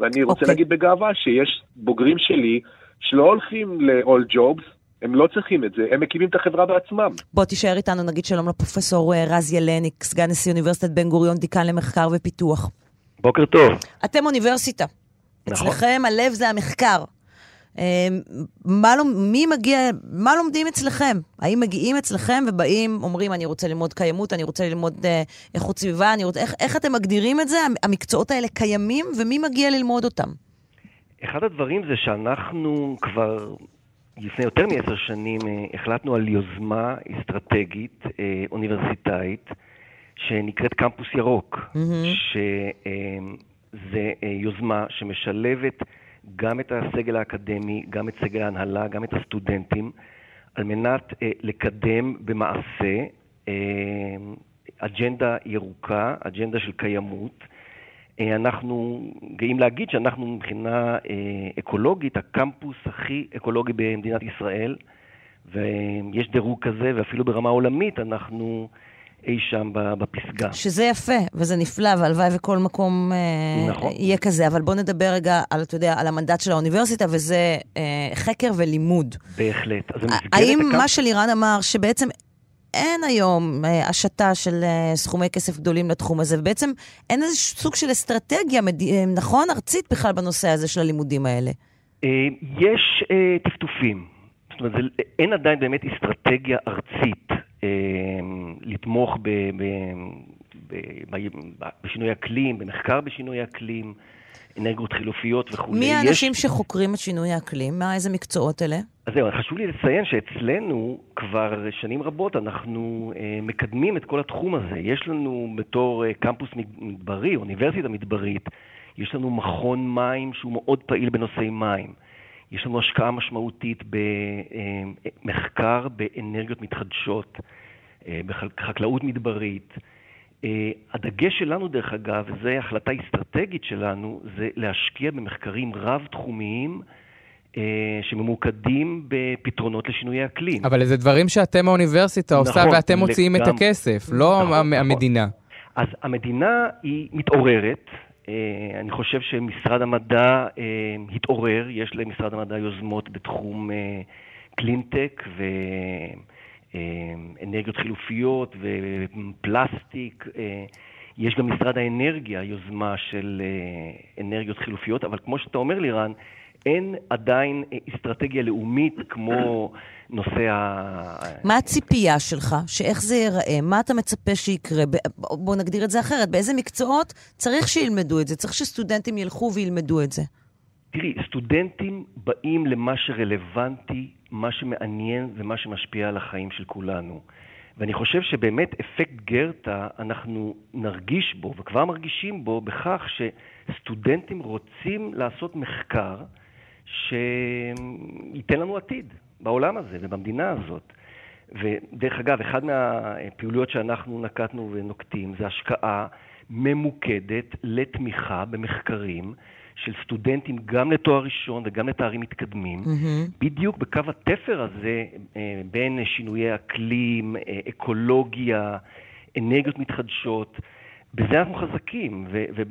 ואני רוצה אוקיי. okay. להגיד בגאווה שיש בוגרים שלי שלא הולכים ל-all jobs, הם לא צריכים את זה, הם מקימים את החברה בעצמם. בוא תישאר איתנו, נגיד שלום לפרופסור אה, רז ילניק, סגן נשיא אוניברסיטת בן גוריון, דיקן למחקר ופיתוח. בוקר טוב. אתם אוניברסיטה. נכון. אצלכם הלב זה המחקר. אה, מה, לומ- מי מגיע, מה לומדים אצלכם? האם מגיעים אצלכם ובאים, אומרים, אני רוצה ללמוד קיימות, אני רוצה ללמוד אה, איכות סביבה, אני רוצה... איך, איך אתם מגדירים את זה? המ- המקצועות האלה קיימים, ומי מגיע ללמוד אותם? אחד הדברים זה שאנחנו כבר לפני יותר מעשר שנים אה, החלטנו על יוזמה אסטרטגית אה, אוניברסיטאית שנקראת קמפוס ירוק, מהמם. שזה יוזמה שמשלבת גם את הסגל האקדמי, גם את סגל ההנהלה, גם את הסטודנטים, על מנת אה, לקדם במעשה אה, אג'נדה ירוקה, אג'נדה של קיימות. אה, אנחנו גאים להגיד שאנחנו מבחינה אה, אקולוגית הקמפוס הכי אקולוגי במדינת ישראל, ויש דירוג כזה, ואפילו ברמה עולמית אנחנו אי שם בפסגה. שזה יפה, וזה נפלא, והלוואי וכל מקום אה, נכון. יהיה כזה. אבל בואו נדבר רגע על, אתה יודע, על המנדט של האוניברסיטה, וזה אה, חקר ולימוד. בהחלט. אז האם הקמפוס- מה שלירן אמר, שבעצם אין היום אה, השתה של אה, סכומי כסף גדולים לתחום הזה, ובעצם אין איזה סוג של אסטרטגיה, מד... אה, נכון, ארצית בכלל בנושא הזה של הלימודים האלה. אה, יש אה, טפטופים. זאת אומרת, זה, אין עדיין באמת אסטרטגיה ארצית אה, לתמוך ב, ב, ב, ב, בשינוי אקלים, במחקר בשינוי אקלים, אנרגיות חילופיות וכולי. מי יש- האנשים שחוקרים את שינוי האקלים? מה, איזה מקצועות אלה? אז זהו, חשוב לי לציין שאצלנו כבר שנים רבות אנחנו אה, מקדמים את כל התחום הזה. יש לנו בתור אה, קמפוס מדברי, אוניברסיטה מדברית, יש לנו מכון מים שהוא מאוד פעיל בנושאי מים. יש לנו השקעה משמעותית במחקר באנרגיות מתחדשות, אה, בחקלאות מדברית. אה, הדגש שלנו, דרך אגב, וזו החלטה אסטרטגית שלנו, זה להשקיע במחקרים רב-תחומיים אה, שממוקדים בפתרונות לשינויי אקלים. אבל זה דברים שאתם האוניברסיטה עושה נכון, ואתם מוציאים את לגמרי. הכסף, לא נכון, נכון. המדינה. אז המדינה היא מתעוררת. אה, אני חושב שמשרד המדע התעורר, יש למשרד המדע יוזמות בתחום קלינטק ואנרגיות חילופיות ופלסטיק. אה, יש גם משרד האנרגיה יוזמה של אה, אנרגיות חילופיות, אבל כמו שאתה אומר, לירן, אין עדיין אה, אסטרטגיה לאומית כמו נושא ה... מה הציפייה שלך? שאיך זה ייראה? מה אתה מצפה שיקרה? ב- בוא נגדיר את זה אחרת. באיזה מקצועות צריך שילמדו את זה? צריך שסטודנטים ילכו וילמדו את זה. תראי, סטודנטים באים למה שרלוונטי מה שמעניין ומה שמשפיע על החיים של כולנו. ואני חושב שבאמת אפקט גרטה, אנחנו נרגיש בו, וכבר מרגישים בו, בכך שסטודנטים רוצים לעשות מחקר שייתן לנו עתיד בעולם הזה ובמדינה הזאת. ודרך אגב, אחת מהפעילויות שאנחנו נקטנו ונוקטים זה השקעה ממוקדת לתמיכה במחקרים של סטודנטים גם לתואר ראשון וגם לתארים מתקדמים, mm-hmm. בדיוק בקו התפר הזה אה, בין שינויי אקלים, אה, אקולוגיה, אנרגיות מתחדשות. בזה אנחנו חזקים, ו- ו-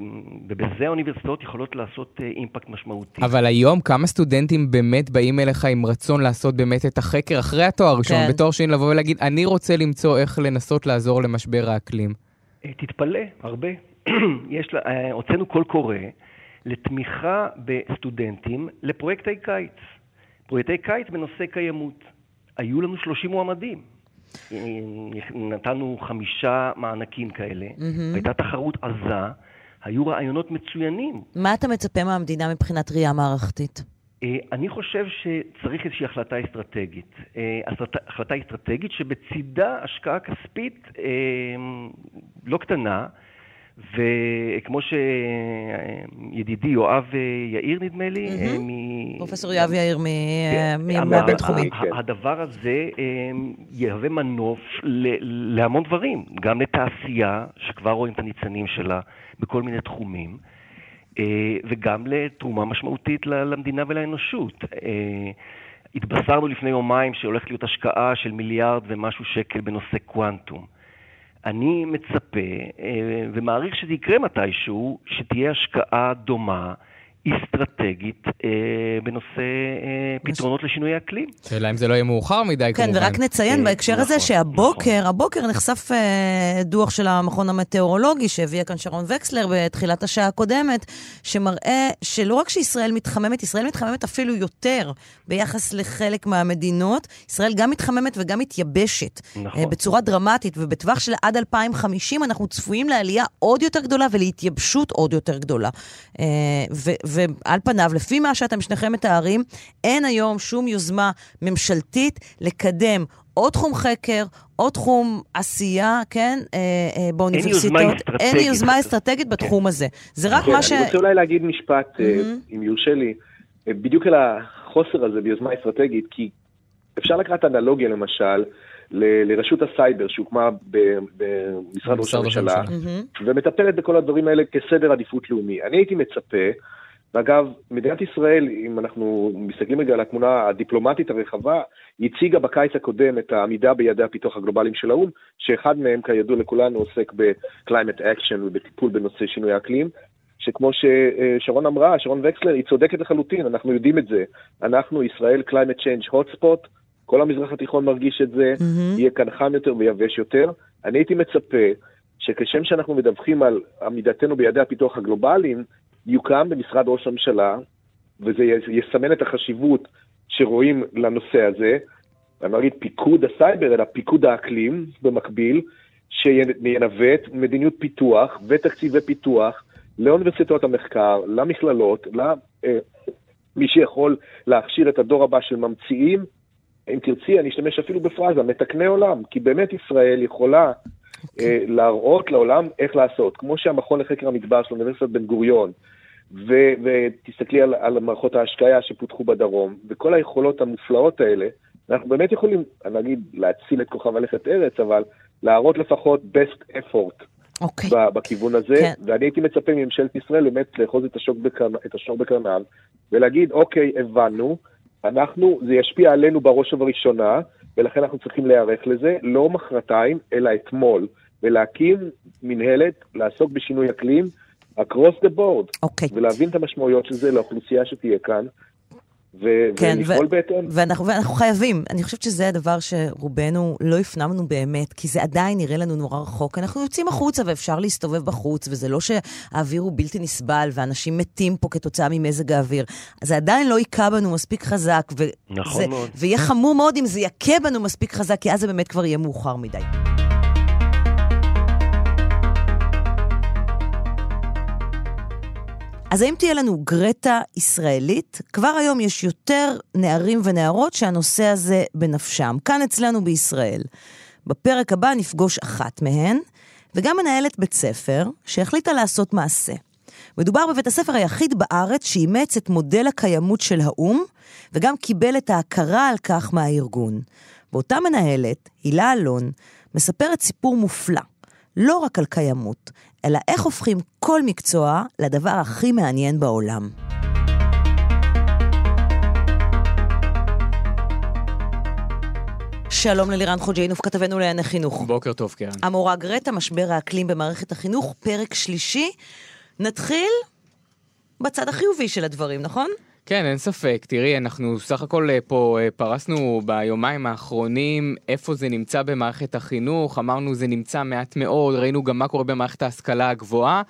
ובזה האוניברסיטאות יכולות לעשות אה, אימפקט משמעותי. אבל היום כמה סטודנטים באמת באים אליך עם רצון לעשות באמת את החקר אחרי התואר הראשון, כן. בתואר שני לבוא ולהגיד, אני רוצה למצוא איך לנסות לעזור למשבר האקלים? תתפלא, הרבה. [CLEARS THROAT] יש הוצאנו קול קורא לתמיכה בסטודנטים לפרויקטי קיץ. פרויקטי קיץ בנושא קיימות. היו לנו 30 מועמדים. נתנו חמישה מענקים כאלה, mm-hmm. הייתה תחרות עזה, היו רעיונות מצוינים. מה אתה מצפה מהמדינה מבחינת ראייה מערכתית? אה, אני חושב שצריך איזושהי החלטה אסטרטגית. אה, החלטה אסטרטגית שבצידה השקעה כספית אה, לא קטנה, וכמו שידידי יואב יאיר, נדמה לי, מ... פרופסור יואב יאיר מהבינתחומי. כן. הדבר הזה יהווה מנוף להמון דברים, גם לתעשייה, שכבר רואים את הניצנים שלה בכל מיני תחומים. וגם לתרומה משמעותית למדינה ולאנושות. התבשרנו לפני יומיים שהולכת להיות השקעה של מיליארד ומשהו שקל בנושא קוונטום. אני מצפה אה, ומעריך שזה יקרה מתישהו, שתהיה השקעה דומה אסטרטגית אה, בנושא אה, פתרונות לשינוי אקלים. שאלה אם זה לא יהיה מאוחר מדי, כן, כמובן. כן, ורק נציין אה, בהקשר נכון, הזה שהבוקר, נכון. הבוקר נחשף אה, דוח של המכון המטאורולוגי שהביאה כאן שרון וקסלר בתחילת השעה הקודמת, שמראה שלא רק שישראל מתחממת, ישראל מתחממת אפילו יותר ביחס לחלק מהמדינות. ישראל גם מתחממת וגם מתייבשת. נכון. אה, בצורה דרמטית, ובטווח של עד 2050 אנחנו צפויים לעלייה עוד יותר גדולה ולהתייבשות עוד יותר גדולה. אה, ו- ועל פניו, לפי מה שאתם שניכם מתארים, אין היום שום יוזמה ממשלתית לקדם עוד תחום חקר, עוד תחום עשייה, כן, אה, אה, באוניברסיטאות. אין יוזמה אסטרטגית. אין יוזמה אסטרטגית בתחום כן. הזה. זה רק כן, מה ש... אני רוצה אולי להגיד משפט, mm-hmm. אם יורשה לי, בדיוק על החוסר הזה ביוזמה אסטרטגית, כי אפשר לקחת אנלוגיה למשל, ל- לרשות הסייבר שהוקמה במשרד ראש הממשלה, ומטפלת בכל הדברים האלה כסדר עדיפות לאומי. אני הייתי מצפה ואגב, מדינת ישראל, אם אנחנו מסתכלים רגע על התמונה הדיפלומטית הרחבה, הציגה בקיץ הקודם את העמידה ביעדי הפיתוח הגלובליים של האו"ם, שאחד מהם, כידוע לכולנו, עוסק ב-climate action ובטיפול בנושא שינוי האקלים, שכמו ששרון אמרה, שרון וקסלר, היא צודקת לחלוטין, אנחנו יודעים את זה. אנחנו, ישראל climate change hotspot, כל המזרח התיכון מרגיש את זה, mm-hmm. יהיה כאן חם יותר ויבש יותר. אני הייתי מצפה שכשם שאנחנו מדווחים על עמידתנו ביעדי הפיתוח הגלובליים, יוקם במשרד ראש הממשלה, וזה יסמן את החשיבות שרואים לנושא הזה, אני לא אגיד פיקוד הסייבר, אלא פיקוד האקלים במקביל, שינווט מדיניות פיתוח ותקציבי פיתוח לאוניברסיטאות המחקר, למכללות, למי אה, שיכול להכשיר את הדור הבא של ממציאים. אם תרצי, אני אשתמש אפילו בפרזה, מתקני עולם, כי באמת ישראל יכולה okay. אה, להראות לעולם איך לעשות. כמו שהמכון לחקר המדבר של אוניברסיטת בן גוריון ו- ותסתכלי על, על מערכות ההשקיה שפותחו בדרום, וכל היכולות המופלאות האלה, אנחנו באמת יכולים, אני אגיד, להציל את כוכב הלכת ארץ, אבל להראות לפחות best effort okay. אוקיי. בכיוון הזה, כן. ואני הייתי מצפה מממשלת ישראל באמת לאחוז את השור, בקרנ... בקרניו, ולהגיד, אוקיי, הבנו, אנחנו, זה ישפיע עלינו בראש ובראשונה, ולכן אנחנו צריכים להיערך לזה, לא מחרתיים, אלא אתמול, ולהקים מנהלת, לעסוק בשינוי אקלים, across the board, okay. אוקיי. ולהבין את המשמעויות של זה לאוכלוסייה שתהיה כאן. ו- כן, ולפעול ו- בהתאם. ואנחנו, ואנחנו חייבים, אני חושבת שזה הדבר שרובנו לא הפנמנו באמת, כי זה עדיין נראה לנו נורא רחוק. אנחנו יוצאים החוצה ואפשר להסתובב בחוץ, וזה לא שהאוויר הוא בלתי נסבל ואנשים מתים פה כתוצאה ממזג האוויר. זה עדיין לא היכה בנו מספיק חזק, ו- נכון זה, מאוד. ויהיה חמור מאוד אם זה יכה בנו מספיק חזק, כי אז זה באמת כבר יהיה מאוחר מדי. אז האם תהיה לנו גרטה ישראלית? כבר היום יש יותר נערים ונערות שהנושא הזה בנפשם, כאן אצלנו בישראל. בפרק הבא נפגוש אחת מהן, וגם מנהלת בית ספר שהחליטה לעשות מעשה. מדובר בבית הספר היחיד בארץ שאימץ את מודל הקיימות של האו"ם, וגם קיבל את ההכרה על כך מהארגון. ואותה מנהלת, הילה אלון, מספרת סיפור מופלא, לא רק על קיימות, אלא איך הופכים כל מקצוע לדבר הכי מעניין בעולם. שלום ללירן חוג'יינוף, כתבנו לענייני חינוך. בוקר טוב, קרן. המורה גרטה, משבר האקלים במערכת החינוך, פרק שלישי. נתחיל בצד החיובי של הדברים, נכון? כן, אין ספק. תראי, אנחנו סך הכל אה, פה אה, פרסנו ביומיים האחרונים איפה זה נמצא במערכת החינוך, אמרנו זה נמצא מעט מאוד, ראינו גם מה קורה במערכת ההשכלה הגבוהה.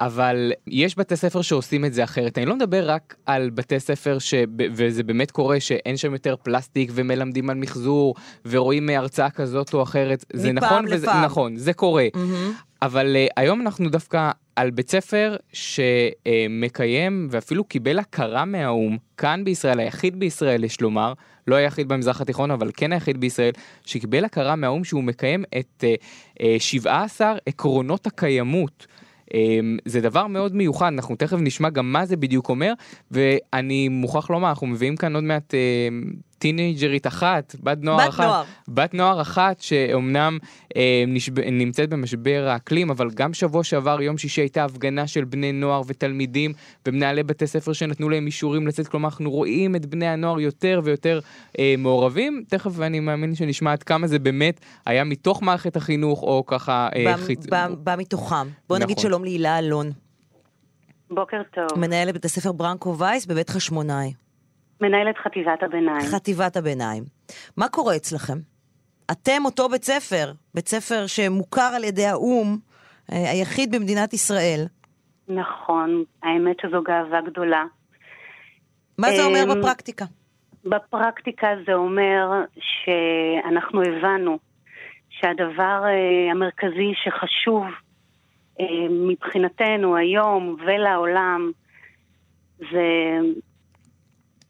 אבל יש בתי ספר שעושים את זה אחרת. אני לא מדבר רק על בתי ספר, ש... וזה באמת קורה, שאין שם יותר פלסטיק ומלמדים על מחזור ורואים הרצאה כזאת או אחרת. זה נכון, וזה, נכון, זה קורה. Mm-hmm. אבל uh, היום אנחנו דווקא על בית ספר שמקיים ואפילו קיבל הכרה מהאו"ם, כאן בישראל, היחיד בישראל יש לומר, לא היחיד במזרח התיכון, אבל כן היחיד בישראל, שקיבל הכרה מהאו"ם שהוא מקיים את uh, uh, 17 עקרונות הקיימות. אמ, זה דבר מאוד מיוחד, אנחנו תכף נשמע גם מה זה בדיוק אומר, ואני מוכרח לומר, אנחנו מביאים כאן עוד מעט אמ, טינג'רית אחת, בת נוער בת אחת, נוער. בת נוער אחת שאומנם אה, נשב, נמצאת במשבר האקלים, אבל גם שבוע שעבר, יום שישי, הייתה הפגנה של בני נוער ותלמידים ומנהלי בתי ספר שנתנו להם אישורים לצאת, כלומר אנחנו רואים את בני הנוער יותר ויותר אה, מעורבים. תכף אני מאמין שנשמע עד כמה זה באמת היה מתוך מערכת החינוך, או ככה... אה, חיצ... בא מתוכם. בוא נכון. נגיד שלום להילה אלון. בוקר טוב. מנהלת בית הספר ברנקו וייס בבית חשמונאי. מנהלת חטיבת הביניים. חטיבת הביניים. מה קורה אצלכם? אתם אותו בית ספר, בית ספר שמוכר על ידי האו"ם, אה, היחיד במדינת ישראל. נכון, האמת שזו גאווה גדולה. מה זה אומר אמ, בפרקטיקה? בפרקטיקה זה אומר שאנחנו הבנו שהדבר אה, המרכזי שחשוב אה, מבחינתנו היום ולעולם זה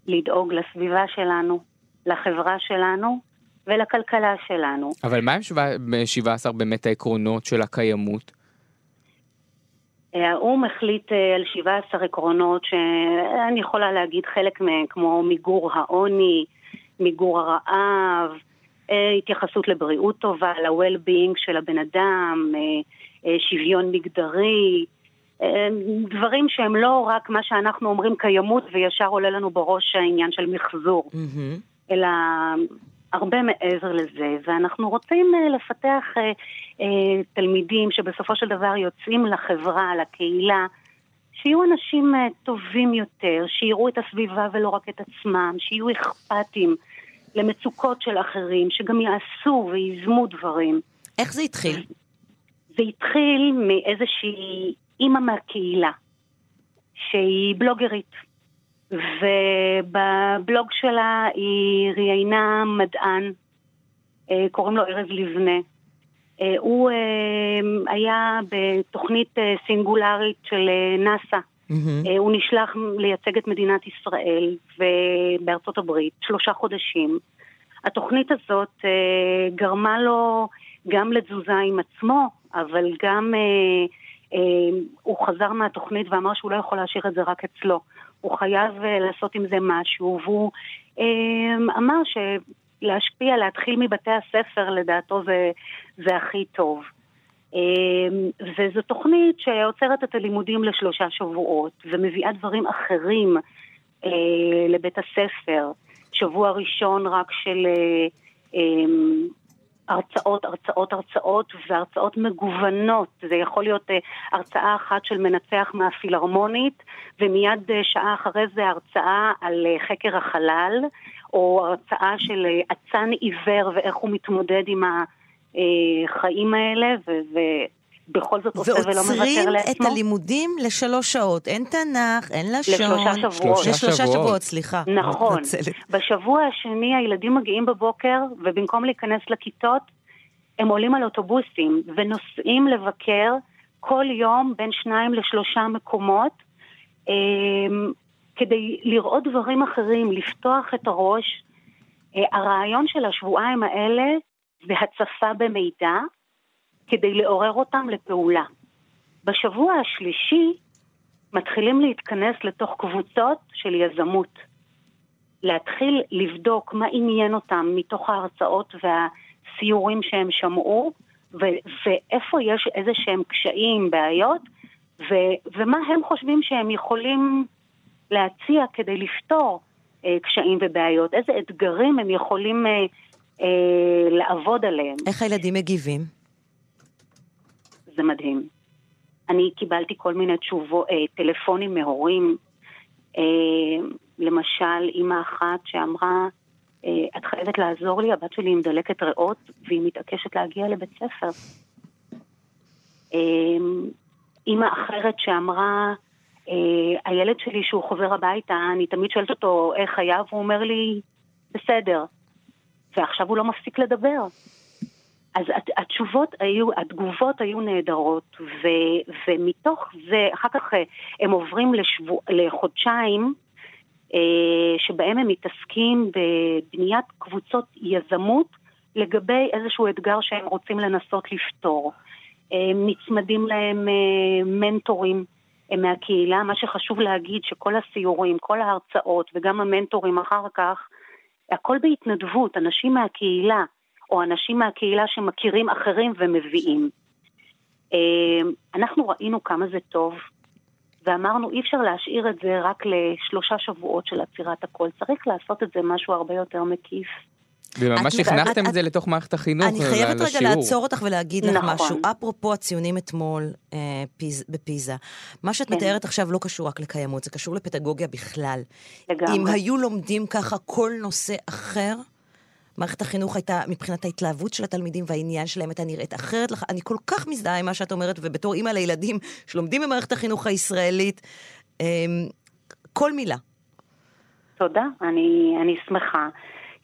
לדאוג לסביבה שלנו, לחברה שלנו ולכלכלה שלנו. אבל מה עם 17 באמת העקרונות של הקיימות? האו"ם החליט אה, על 17 עקרונות שאני יכולה להגיד חלק מהם, כמו מיגור העוני, מיגור הרעב, אה, התייחסות לבריאות טובה, ל-well-being של הבן אדם, אה, שוויון מגדרי, דברים שהם לא רק מה שאנחנו אומרים קיימות וישר עולה לנו בראש העניין של מחזור, mm-hmm. אלא הרבה מעבר לזה, ואנחנו רוצים אה, לפתח אה, אה, תלמידים שבסופו של דבר יוצאים לחברה, לקהילה, שיהיו אנשים טובים יותר, שיראו את הסביבה ולא רק את עצמם, שיהיו אכפתיים למצוקות של אחרים, שגם יעשו וייזמו דברים. איך זה התחיל? זה התחיל מאיזושהי אימא מהקהילה, שהיא בלוגרית, ובבלוג שלה היא ראיינה מדען, אה, קוראים לו ארז לבנה. אה, הוא אה, היה בתוכנית סינגולרית של נאס"א. Mm-hmm. הוא נשלח לייצג את מדינת ישראל בארצות הברית שלושה חודשים. התוכנית הזאת גרמה לו גם לתזוזה עם עצמו, אבל גם אה, הוא חזר מהתוכנית ואמר שהוא לא יכול להשאיר את זה רק אצלו. הוא חייב אה, לעשות עם זה משהו, והוא אה, אמר שלהשפיע, להתחיל מבתי הספר, לדעתו זה, זה הכי טוב. וזו תוכנית שעוצרת את הלימודים לשלושה שבועות, ומביאה דברים אחרים לבית הספר. שבוע ראשון רק של הרצאות, הרצאות, הרצאות, והרצאות מגוונות. זה יכול להיות uh, הרצאה אחת של מנצח מהפילהרמונית, ומיד uh, שעה אחרי זה הרצאה על uh, חקר החלל, או הרצאה של אצן עיוור ואיך הוא מתמודד עם החיים האלה, ו... בכל זאת עושה ולא מוותר לעצמו. ועוצרים את הלימודים לשלוש שעות. אין תנ"ך, אין לשון. לשלושה שבועות. לשלושה שבועות, סליחה. נכון. בשבוע השני הילדים מגיעים בבוקר, ובמקום להיכנס לכיתות, הם עולים על אוטובוסים ונוסעים לבקר כל יום בין שניים לשלושה מקומות, אמ, כדי לראות דברים אחרים, לפתוח את הראש. אה, הרעיון של השבועיים האלה זה הצפה במידע כדי לעורר אותם לפעולה. בשבוע השלישי מתחילים להתכנס לתוך קבוצות של יזמות. להתחיל לבדוק מה עניין אותם מתוך ההרצאות והסיורים שהם שמעו, ו- ואיפה יש איזה שהם קשיים, בעיות, ו- ומה הם חושבים שהם יכולים להציע כדי לפתור אה, קשיים ובעיות, איזה אתגרים הם יכולים אה, אה, לעבוד עליהם. איך הילדים מגיבים? זה מדהים. אני קיבלתי כל מיני תשובות, אה, טלפונים מהורים, אה, למשל אימא אחת שאמרה, אה, את חייבת לעזור לי, הבת שלי עם דלקת ריאות והיא מתעקשת להגיע לבית ספר. אה, אימא אחרת שאמרה, אה, הילד שלי שהוא חוזר הביתה, אני תמיד שואלת אותו איך היה, והוא אומר לי, בסדר. ועכשיו הוא לא מפסיק לדבר. אז התשובות היו, התגובות היו נהדרות, ו, ומתוך זה, אחר כך אה, הם עוברים לשבוע, לחודשיים, אה, שבהם הם מתעסקים בבניית קבוצות יזמות לגבי איזשהו אתגר שהם רוצים לנסות לפתור. הם נצמדים להם אה, מנטורים מהקהילה, מה שחשוב להגיד שכל הסיורים, כל ההרצאות וגם המנטורים אחר כך, הכל בהתנדבות, אנשים מהקהילה. או אנשים מהקהילה שמכירים אחרים ומביאים. אה, אנחנו ראינו כמה זה טוב, ואמרנו אי אפשר להשאיר את זה רק לשלושה שבועות של עצירת הכל, צריך לעשות את זה משהו הרבה יותר מקיף. וממש הכנסתם את זה לתוך מערכת החינוך, אני חייבת רגע לעצור אותך ולהגיד לך נכון. משהו. אפרופו הציונים אתמול אה, בפיזה, מה שאת כן. מתארת עכשיו לא קשור רק לקיימות, זה קשור לפדגוגיה בכלל. לגמרי. אם היו לומדים ככה כל נושא אחר, מערכת החינוך הייתה, מבחינת ההתלהבות של התלמידים והעניין שלהם הייתה נראית אחרת לך. אני כל כך מזדהה עם מה שאת אומרת, ובתור אימא לילדים שלומדים במערכת החינוך הישראלית, אמ, כל מילה. תודה, אני, אני שמחה.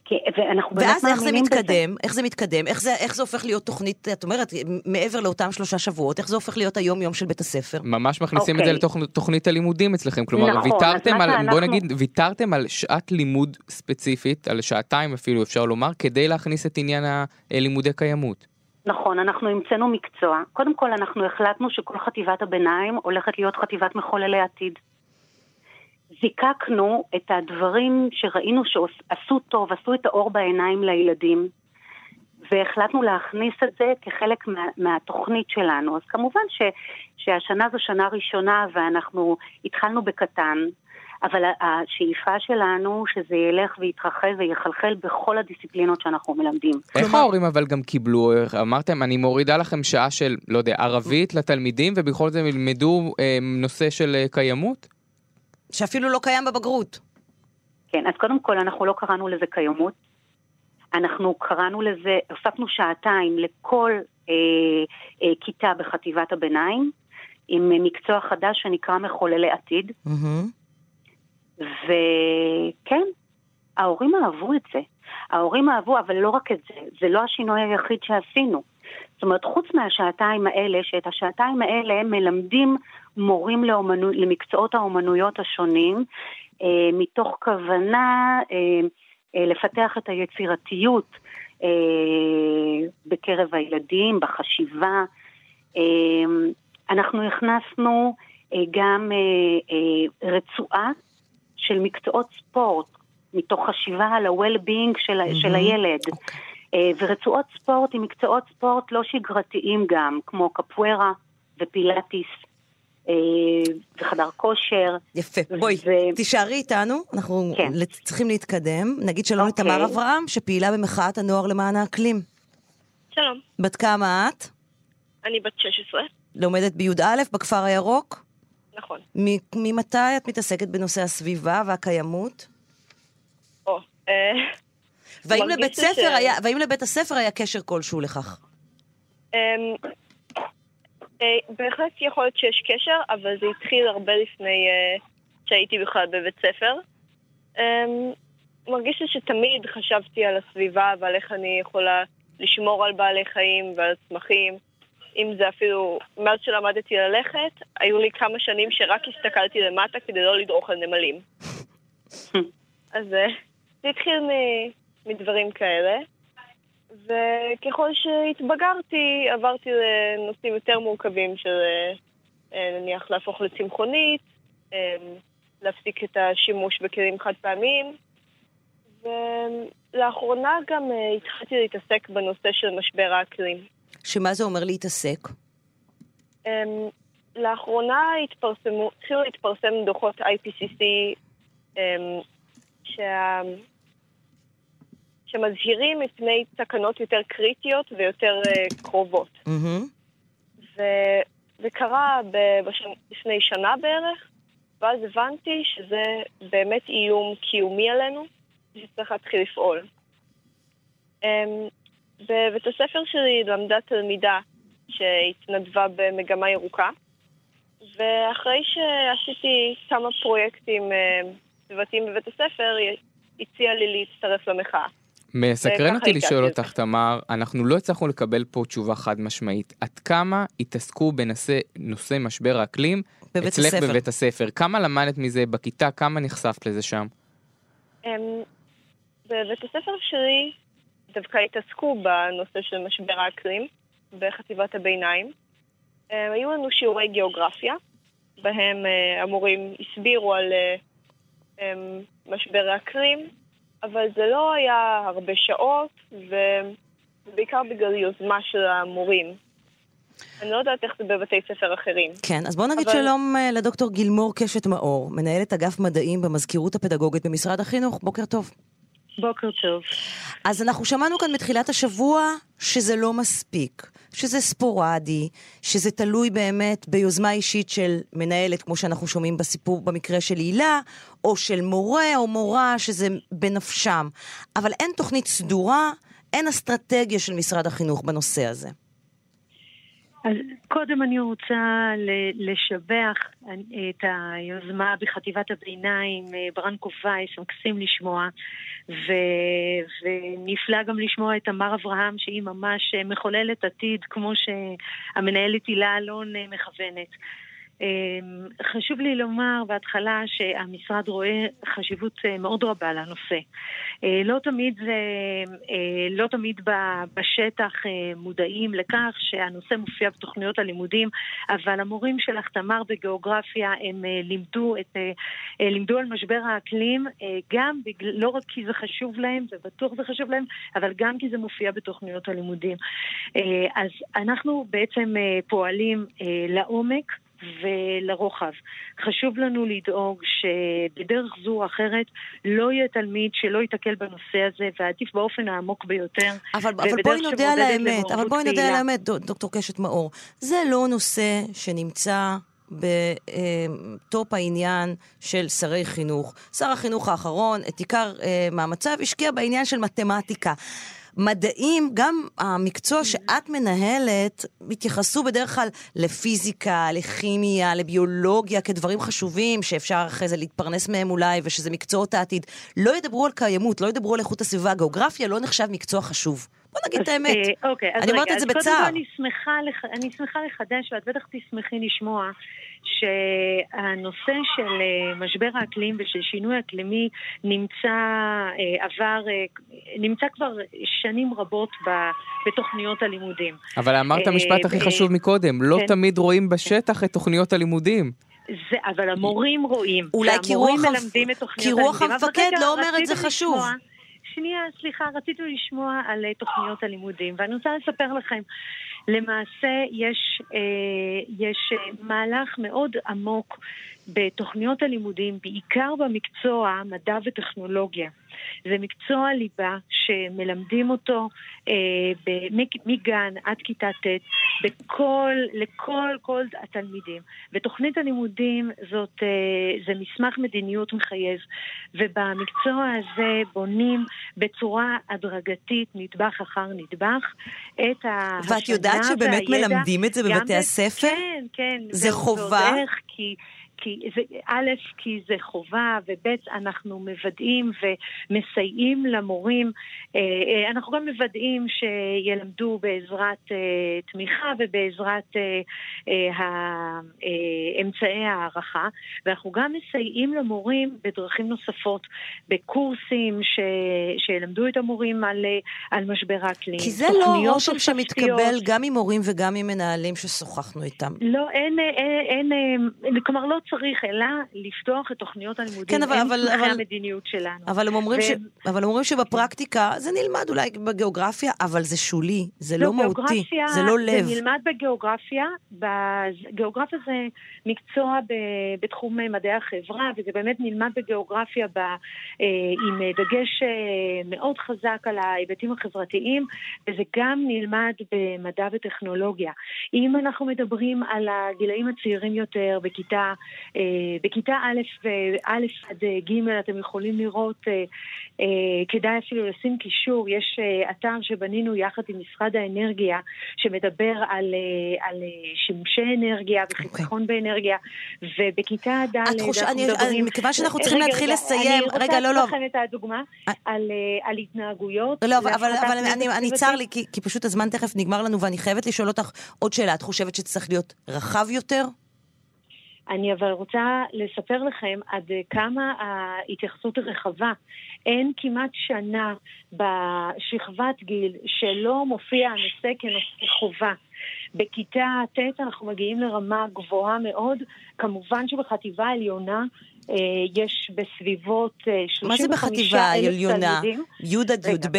כי, ואנחנו באמת ואז איך זה מתקדם? בזה. איך זה מתקדם? איך זה, איך זה הופך להיות תוכנית, את אומרת, מעבר לאותם שלושה שבועות, איך זה הופך להיות היום-יום של בית הספר? ממש מכניסים אוקיי. את זה אוקיי. לתוך תוכנית הלימודים אצלכם. כלומר, נכון, ויתרתם על, שאנחנו... בוא נגיד, ויתרתם על שעת לימוד ספציפית, על שעתיים אפילו אפשר לומר, כדי להכניס את עניין הלימודי קיימות. נכון, אנחנו המצאנו מקצוע. קודם כל, אנחנו החלטנו שכל חטיבת הביניים הולכת להיות חטיבת מחוללי עתיד. זיקקנו את הדברים שראינו שעשו טוב, עשו את האור בעיניים לילדים, והחלטנו להכניס את זה כחלק מה, מהתוכנית שלנו. אז כמובן ש, שהשנה זו שנה ראשונה ואנחנו התחלנו בקטן, אבל השאיפה שלנו שזה ילך ויתרחב ויחלחל בכל הדיסציפלינות שאנחנו מלמדים. איך ההורים אבל גם קיבלו, אמרתם, אני מורידה לכם שעה של, לא יודע, ערבית לתלמידים ובכל זאת הם ילמדו אה, נושא של אה, קיימות? שאפילו לא קיים בבגרות. כן, אז קודם כל אנחנו לא קראנו לזה קיימות. אנחנו קראנו לזה, הוספנו שעתיים לכל אה, אה, כיתה בחטיבת הביניים, עם מקצוע חדש שנקרא מחוללי עתיד. Mm-hmm. וכן, ההורים אהבו את זה. ההורים אהבו, אבל לא רק את זה, זה לא השינוי היחיד שעשינו. זאת אומרת, חוץ מהשעתיים האלה, שאת השעתיים האלה הם מלמדים מורים לאומנו, למקצועות האומנויות השונים, אה, מתוך כוונה אה, אה, לפתח את היצירתיות אה, בקרב הילדים, בחשיבה. אה, אנחנו הכנסנו אה, גם אה, אה, רצועה של מקצועות ספורט, מתוך חשיבה על ה-well-being של, mm-hmm. של הילד. Okay. אוקיי. אה, ורצועות ספורט עם מקצועות ספורט לא שגרתיים גם, כמו קפוארה ופילאטיס. אה, וחדר כושר. יפה, בואי, ו... תישארי איתנו, אנחנו כן. צריכים להתקדם. נגיד שלום אוקיי. לתמר אברהם, שפעילה במחאת הנוער למען האקלים. שלום. בת כמה את? אני בת 16. לומדת בי"א בכפר הירוק? נכון. ממתי את מתעסקת בנושא הסביבה והקיימות? או, אה... והאם לבית, ש... היה, והאם לבית הספר היה קשר כלשהו לכך? אה, בהחלט יכול להיות שיש קשר, אבל זה התחיל הרבה לפני אה, שהייתי בכלל בבית ספר. אמ, מרגיש לי שתמיד חשבתי על הסביבה ועל איך אני יכולה לשמור על בעלי חיים ועל צמחים, אם זה אפילו, מאז שלמדתי ללכת, היו לי כמה שנים שרק הסתכלתי למטה כדי לא לדרוך על נמלים. [LAUGHS] אז אה, זה התחיל מדברים כאלה, וככל שהתבגרתי, עברתי לנושאים יותר מורכבים של אה, נניח להפוך לצמחונית, להפסיק את השימוש בכלים חד פעמיים, ולאחרונה גם התחלתי להתעסק בנושא של משבר האקלים. שמה זה אומר להתעסק? Um, לאחרונה התפרסמו, התחילו להתפרסם דוחות IPCC um, שה, שמזהירים מפני תקנות יותר קריטיות ויותר uh, קרובות. Mm-hmm. וזה קרה. לפני שנה בערך, ואז הבנתי שזה באמת איום קיומי עלינו, שצריך להתחיל לפעול. Um, בבית הספר שלי למדה תלמידה שהתנדבה במגמה ירוקה, ואחרי שעשיתי כמה פרויקטים אה, סביבתיים בבית הספר, היא הציעה לי להצטרף למחאה. מסקרן אותי לשאול אותך, תמר, אנחנו לא הצלחנו לקבל פה תשובה חד משמעית. עד כמה התעסקו בנושא משבר האקלים בבית אצלך הספר. בבית הספר? כמה למדת מזה בכיתה? כמה נחשפת לזה שם? אמ, בבית הספר שלי דווקא התעסקו בנושא של משבר האקלים בחטיבת הביניים. אה, היו לנו שיעורי גיאוגרפיה, בהם אה, המורים הסבירו על אה, משבר האקלים, אבל זה לא היה הרבה שעות, ובעיקר בגלל יוזמה של המורים. אני לא יודעת איך זה בבתי ספר אחרים. כן, אז בואו נגיד אבל... שלום לדוקטור גילמור קשת מאור, מנהלת אגף מדעים במזכירות הפדגוגית במשרד החינוך. בוקר טוב. בוקר טוב. אז אנחנו שמענו כאן בתחילת השבוע שזה לא מספיק, שזה ספורדי, שזה תלוי באמת ביוזמה אישית של מנהלת, כמו שאנחנו שומעים בסיפור במקרה של הילה, או של מורה או מורה, שזה בנפשם. אבל אין תוכנית סדורה, אין אסטרטגיה של משרד החינוך בנושא הזה. אז קודם אני רוצה לשבח את היוזמה בחטיבת הביניים, ברנקו וייס, מקסים לשמוע, ו, ונפלא גם לשמוע את תמר אברהם, שהיא ממש מחוללת עתיד, כמו שהמנהלת הילה אלון מכוונת. אמ, חשוב לי לומר בהתחלה שהמשרד רואה חשיבות אה, מאוד רבה לנושא. אה, לא תמיד, אה, לא תמיד בשטח מודעים לכך שהנושא מופיע בתוכניות הלימודים, אבל המורים שלך, תמר בגיאוגרפיה, הם לימדו, את, לימדו על משבר האקלים, גם בגלל, לא רק כי זה חשוב להם, ובטוח זה חשוב להם, אבל גם כי זה מופיע בתוכניות הלימודים. אז אנחנו בעצם פועלים לעומק. ולרוחב. חשוב לנו לדאוג שבדרך זו או אחרת לא יהיה תלמיד שלא ייתקל בנושא הזה, ועדיף באופן העמוק ביותר. אבל, אבל בואי נודה על האמת, אבל בואי נודה על האמת, דוקטור קשת מאור. זה לא נושא שנמצא... בטופ העניין של שרי חינוך. שר החינוך האחרון, את עיקר אה, מאמציו, השקיע בעניין של מתמטיקה. מדעים, גם המקצוע שאת מנהלת, התייחסו בדרך כלל לפיזיקה, לכימיה, לביולוגיה, כדברים חשובים שאפשר אחרי זה להתפרנס מהם אולי, ושזה מקצועות העתיד. לא ידברו על קיימות, לא ידברו על איכות הסביבה. גיאוגרפיה לא נחשב מקצוע חשוב. בוא נגיד את האמת. אה, אוקיי, אני אומרת את זה בצער. אני שמחה לחדש, ואת בטח תשמחי לשמוע, שהנושא של אה, משבר האקלים ושל שינוי אקלימי נמצא, אה, עבר, נמצא כבר שנים רבות בתוכניות הלימודים. אבל אמרת את המשפט הכי חשוב מקודם, לא כן. תמיד רואים בשטח את תוכניות הלימודים. זה, אבל המורים רואים. אולי כי רוח המפקד לא אומרת זה חשוב. לשמוע, שנייה, סליחה, רציתי לשמוע על תוכניות הלימודים, ואני רוצה לספר לכם, למעשה יש, uh, יש uh, מהלך מאוד עמוק בתוכניות הלימודים, בעיקר במקצוע מדע וטכנולוגיה. זה מקצוע ליבה שמלמדים אותו אה, מגן עד כיתה ט' בכל, לכל כל התלמידים. ותוכנית הלימודים זאת, אה, זה מסמך מדיניות מחייב, ובמקצוע הזה בונים בצורה הדרגתית, נדבך אחר נדבך, את ההשנה ואת יודעת שבאמת והידע, מלמדים את זה בבתי הספר? כן, כן. זה חובה? כי... כי זה, א', כי זה חובה, וב', אנחנו מוודאים ומסייעים למורים. אה, אה, אנחנו גם מוודאים שילמדו בעזרת אה, תמיכה ובעזרת אמצעי הערכה, ואנחנו גם מסייעים למורים בדרכים נוספות, בקורסים ש, שילמדו את המורים על, על משבר האקלים. כי זה לא רושם שמתקבל גם ממורים וגם ממנהלים ששוחחנו איתם. לא, אין, אין, אין, כלומר לא צריך, אלא לפתוח את תוכניות הלימודים. כן, אבל... הם אבל, אבל המדיניות שלנו. אבל הם, אומרים ו... ש, אבל הם אומרים שבפרקטיקה זה נלמד אולי בגיאוגרפיה, אבל זה שולי, זה לא, לא מהותי, זה לא לב. זה נלמד בגיאוגרפיה, גיאוגרפיה זה מקצוע ב, בתחום מדעי החברה, וזה באמת נלמד בגיאוגרפיה ב, אה, עם דגש אה, מאוד חזק על ההיבטים החברתיים, וזה גם נלמד במדע וטכנולוגיה. אם אנחנו מדברים על הגילאים הצעירים יותר, בכיתה, בכיתה א', א' עד ג', אתם יכולים לראות, כדאי אפילו לשים קישור, יש אתר שבנינו יחד עם משרד האנרגיה, שמדבר על, על שימושי אנרגיה וחיסכון okay. באנרגיה, ובכיתה ד' אנחנו מדברים... מכיוון שאנחנו צריכים להתחיל לסיים, רגע, לא, לא. אני רוצה לתת לכם את הדוגמה על, על התנהגויות. לא, אבל, אבל, אבל אני, אני צר לי, כי, כי פשוט הזמן תכף נגמר לנו, ואני חייבת לשאול אותך עוד שאלה. את חושבת שצריך להיות רחב יותר? אני אבל רוצה לספר לכם עד כמה ההתייחסות רחבה. אין כמעט שנה בשכבת גיל שלא מופיע הנושא כנושא חובה. בכיתה ט' אנחנו מגיעים לרמה גבוהה מאוד. כמובן שבחטיבה העליונה אה, יש בסביבות 35 אה, אלף תלמידים. מה זה בחטיבה העליונה? י' עד י"ב?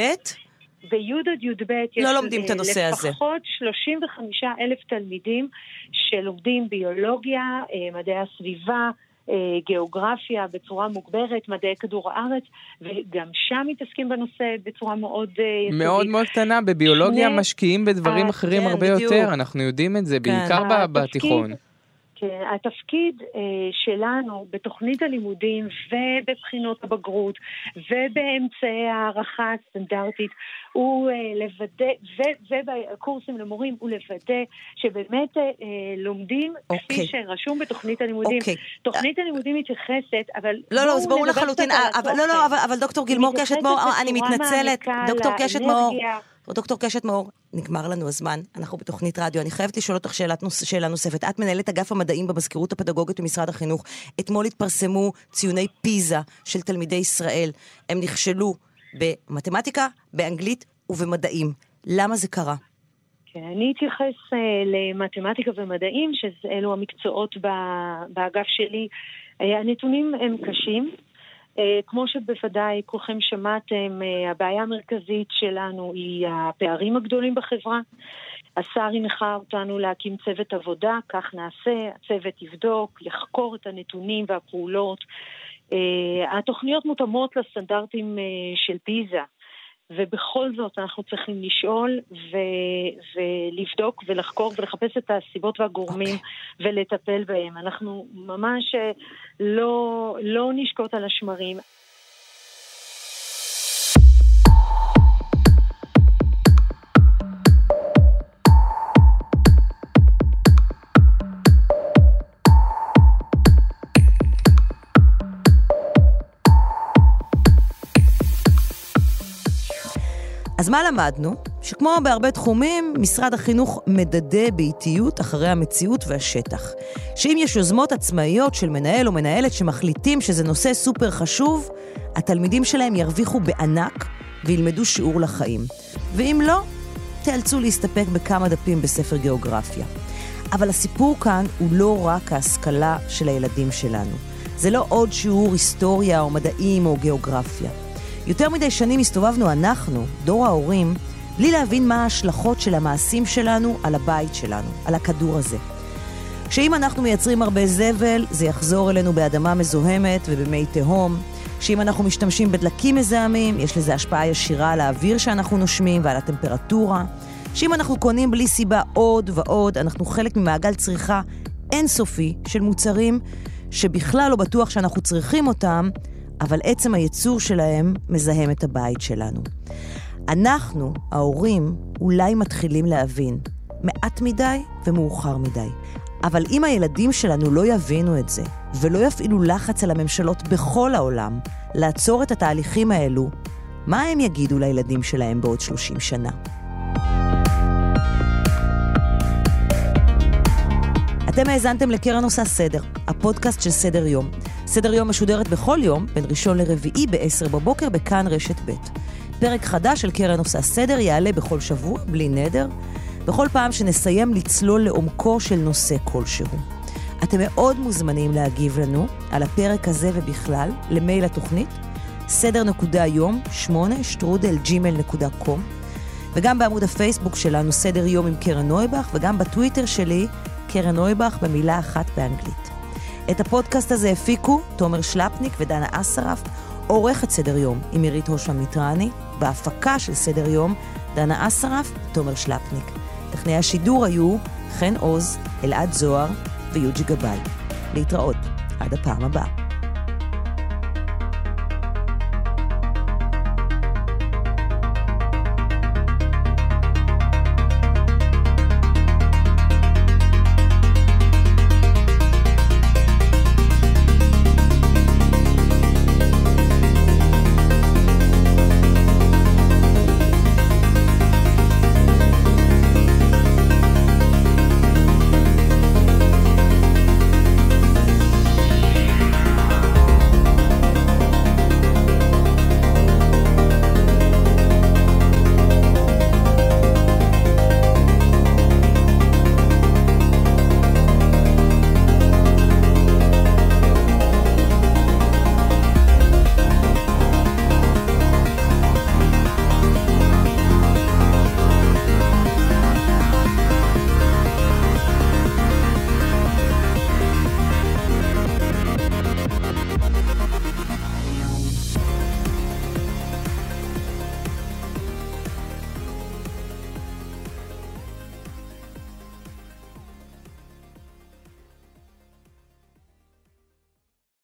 בי' עד י"ב יש לא לומדים את הנושא הזה. לפחות 35 אלף תלמידים שלומדים ביולוגיה, אה, מדעי הסביבה, אה, גיאוגרפיה בצורה מוגברת, מדעי כדור הארץ, וגם שם מתעסקים בנושא בצורה מאוד אה, יסודית. מאוד מאוד קטנה, בביולוגיה שני... משקיעים בדברים אחרים כן, הרבה בדיוק. יותר, אנחנו יודעים את זה, כן. בעיקר בתיכון. כן, התפקיד אה, שלנו בתוכנית הלימודים ובבחינות הבגרות ובאמצעי הערכה הסטנדרטית הוא אה, לוודא, ובקורסים למורים הוא לוודא שבאמת אה, לומדים okay. כפי אוקיי. שרשום בתוכנית הלימודים. Okay. אוקיי. תוכנית הלימודים מתייחסת, אבל... לא, לא, אז ברור לחלוטין, אבל, לא, לא, אבל, אבל דוקטור גילמור קשת מאור, אני מתנצלת, דוקטור קשת מאור. דוקטור קשת מאור, נגמר לנו הזמן, אנחנו בתוכנית רדיו. אני חייבת לשאול אותך שאלה, שאלה נוספת. את מנהלת אגף המדעים במזכירות הפדגוגית במשרד החינוך. אתמול התפרסמו ציוני פיזה של תלמידי ישראל. הם נכשלו במתמטיקה, באנגלית ובמדעים. למה זה קרה? כן, אני אתייחס uh, למתמטיקה ומדעים, שאלו המקצועות באגף שלי. Uh, הנתונים הם קשים. אה, כמו שבוודאי כולכם שמעתם, אה, הבעיה המרכזית שלנו היא הפערים הגדולים בחברה. השר הנחה אותנו להקים צוות עבודה, כך נעשה, הצוות יבדוק, יחקור את הנתונים והפעולות. אה, התוכניות מותאמות לסטנדרטים של פיזה. ובכל זאת אנחנו צריכים לשאול ו- ולבדוק ולחקור ולחפש את הסיבות והגורמים okay. אוקיי. ולטפל בהם. אנחנו ממש לא, לא נשקוט על השמרים. אז מה למדנו? שכמו בהרבה תחומים, משרד החינוך מדדה באיטיות אחרי המציאות והשטח. שאם יש יוזמות עצמאיות של מנהל או מנהלת שמחליטים שזה נושא סופר חשוב, התלמידים שלהם ירוויחו בענק וילמדו שיעור לחיים. ואם לא, תיאלצו להסתפק בכמה דפים בספר גיאוגרפיה. אבל הסיפור כאן הוא לא רק ההשכלה של הילדים שלנו. זה לא עוד שיעור היסטוריה או מדעים או גיאוגרפיה. יותר מדי שנים הסתובבנו אנחנו, דור ההורים, בלי להבין מה ההשלכות של המעשים שלנו על הבית שלנו, על הכדור הזה. שאם אנחנו מייצרים הרבה זבל, זה יחזור אלינו באדמה מזוהמת ובמי תהום. שאם אנחנו משתמשים בדלקים מזהמים, יש לזה השפעה ישירה על האוויר שאנחנו נושמים ועל הטמפרטורה. שאם אנחנו קונים בלי סיבה עוד ועוד, אנחנו חלק ממעגל צריכה אינסופי של מוצרים שבכלל לא בטוח שאנחנו צריכים אותם, אבל עצם הייצור שלהם מזהם את הבית שלנו. אנחנו, ההורים, אולי מתחילים להבין, מעט מדי ומאוחר מדי. אבל אם הילדים שלנו לא יבינו את זה, ולא יפעילו לחץ על הממשלות בכל העולם לעצור את התהליכים האלו, מה הם יגידו לילדים שלהם בעוד 30 שנה? אתם האזנתם לקרן עושה סדר, הפודקאסט של סדר יום. סדר יום משודרת בכל יום, בין ראשון לרביעי ב-10 בבוקר בכאן רשת ב'. פרק חדש של קרן עושה סדר יעלה בכל שבוע, בלי נדר, בכל פעם שנסיים לצלול לעומקו של נושא כלשהו. אתם מאוד מוזמנים להגיב לנו על הפרק הזה ובכלל למייל התוכנית סדר נקודה יום, שמונה, שטרודל ג'ימל נקודה קום, וגם בעמוד הפייסבוק שלנו סדר יום עם קרן נויבך, וגם בטוויטר שלי קרן נויבך במילה אחת באנגלית. את הפודקאסט הזה הפיקו תומר שלפניק ודנה אסרף, עורכת סדר יום עם עירית הושמן מיטרני, בהפקה של סדר יום דנה אסרף, תומר שלפניק. טכנאי השידור היו חן עוז, אלעד זוהר ויוג'י גבאי. להתראות, עד הפעם הבאה.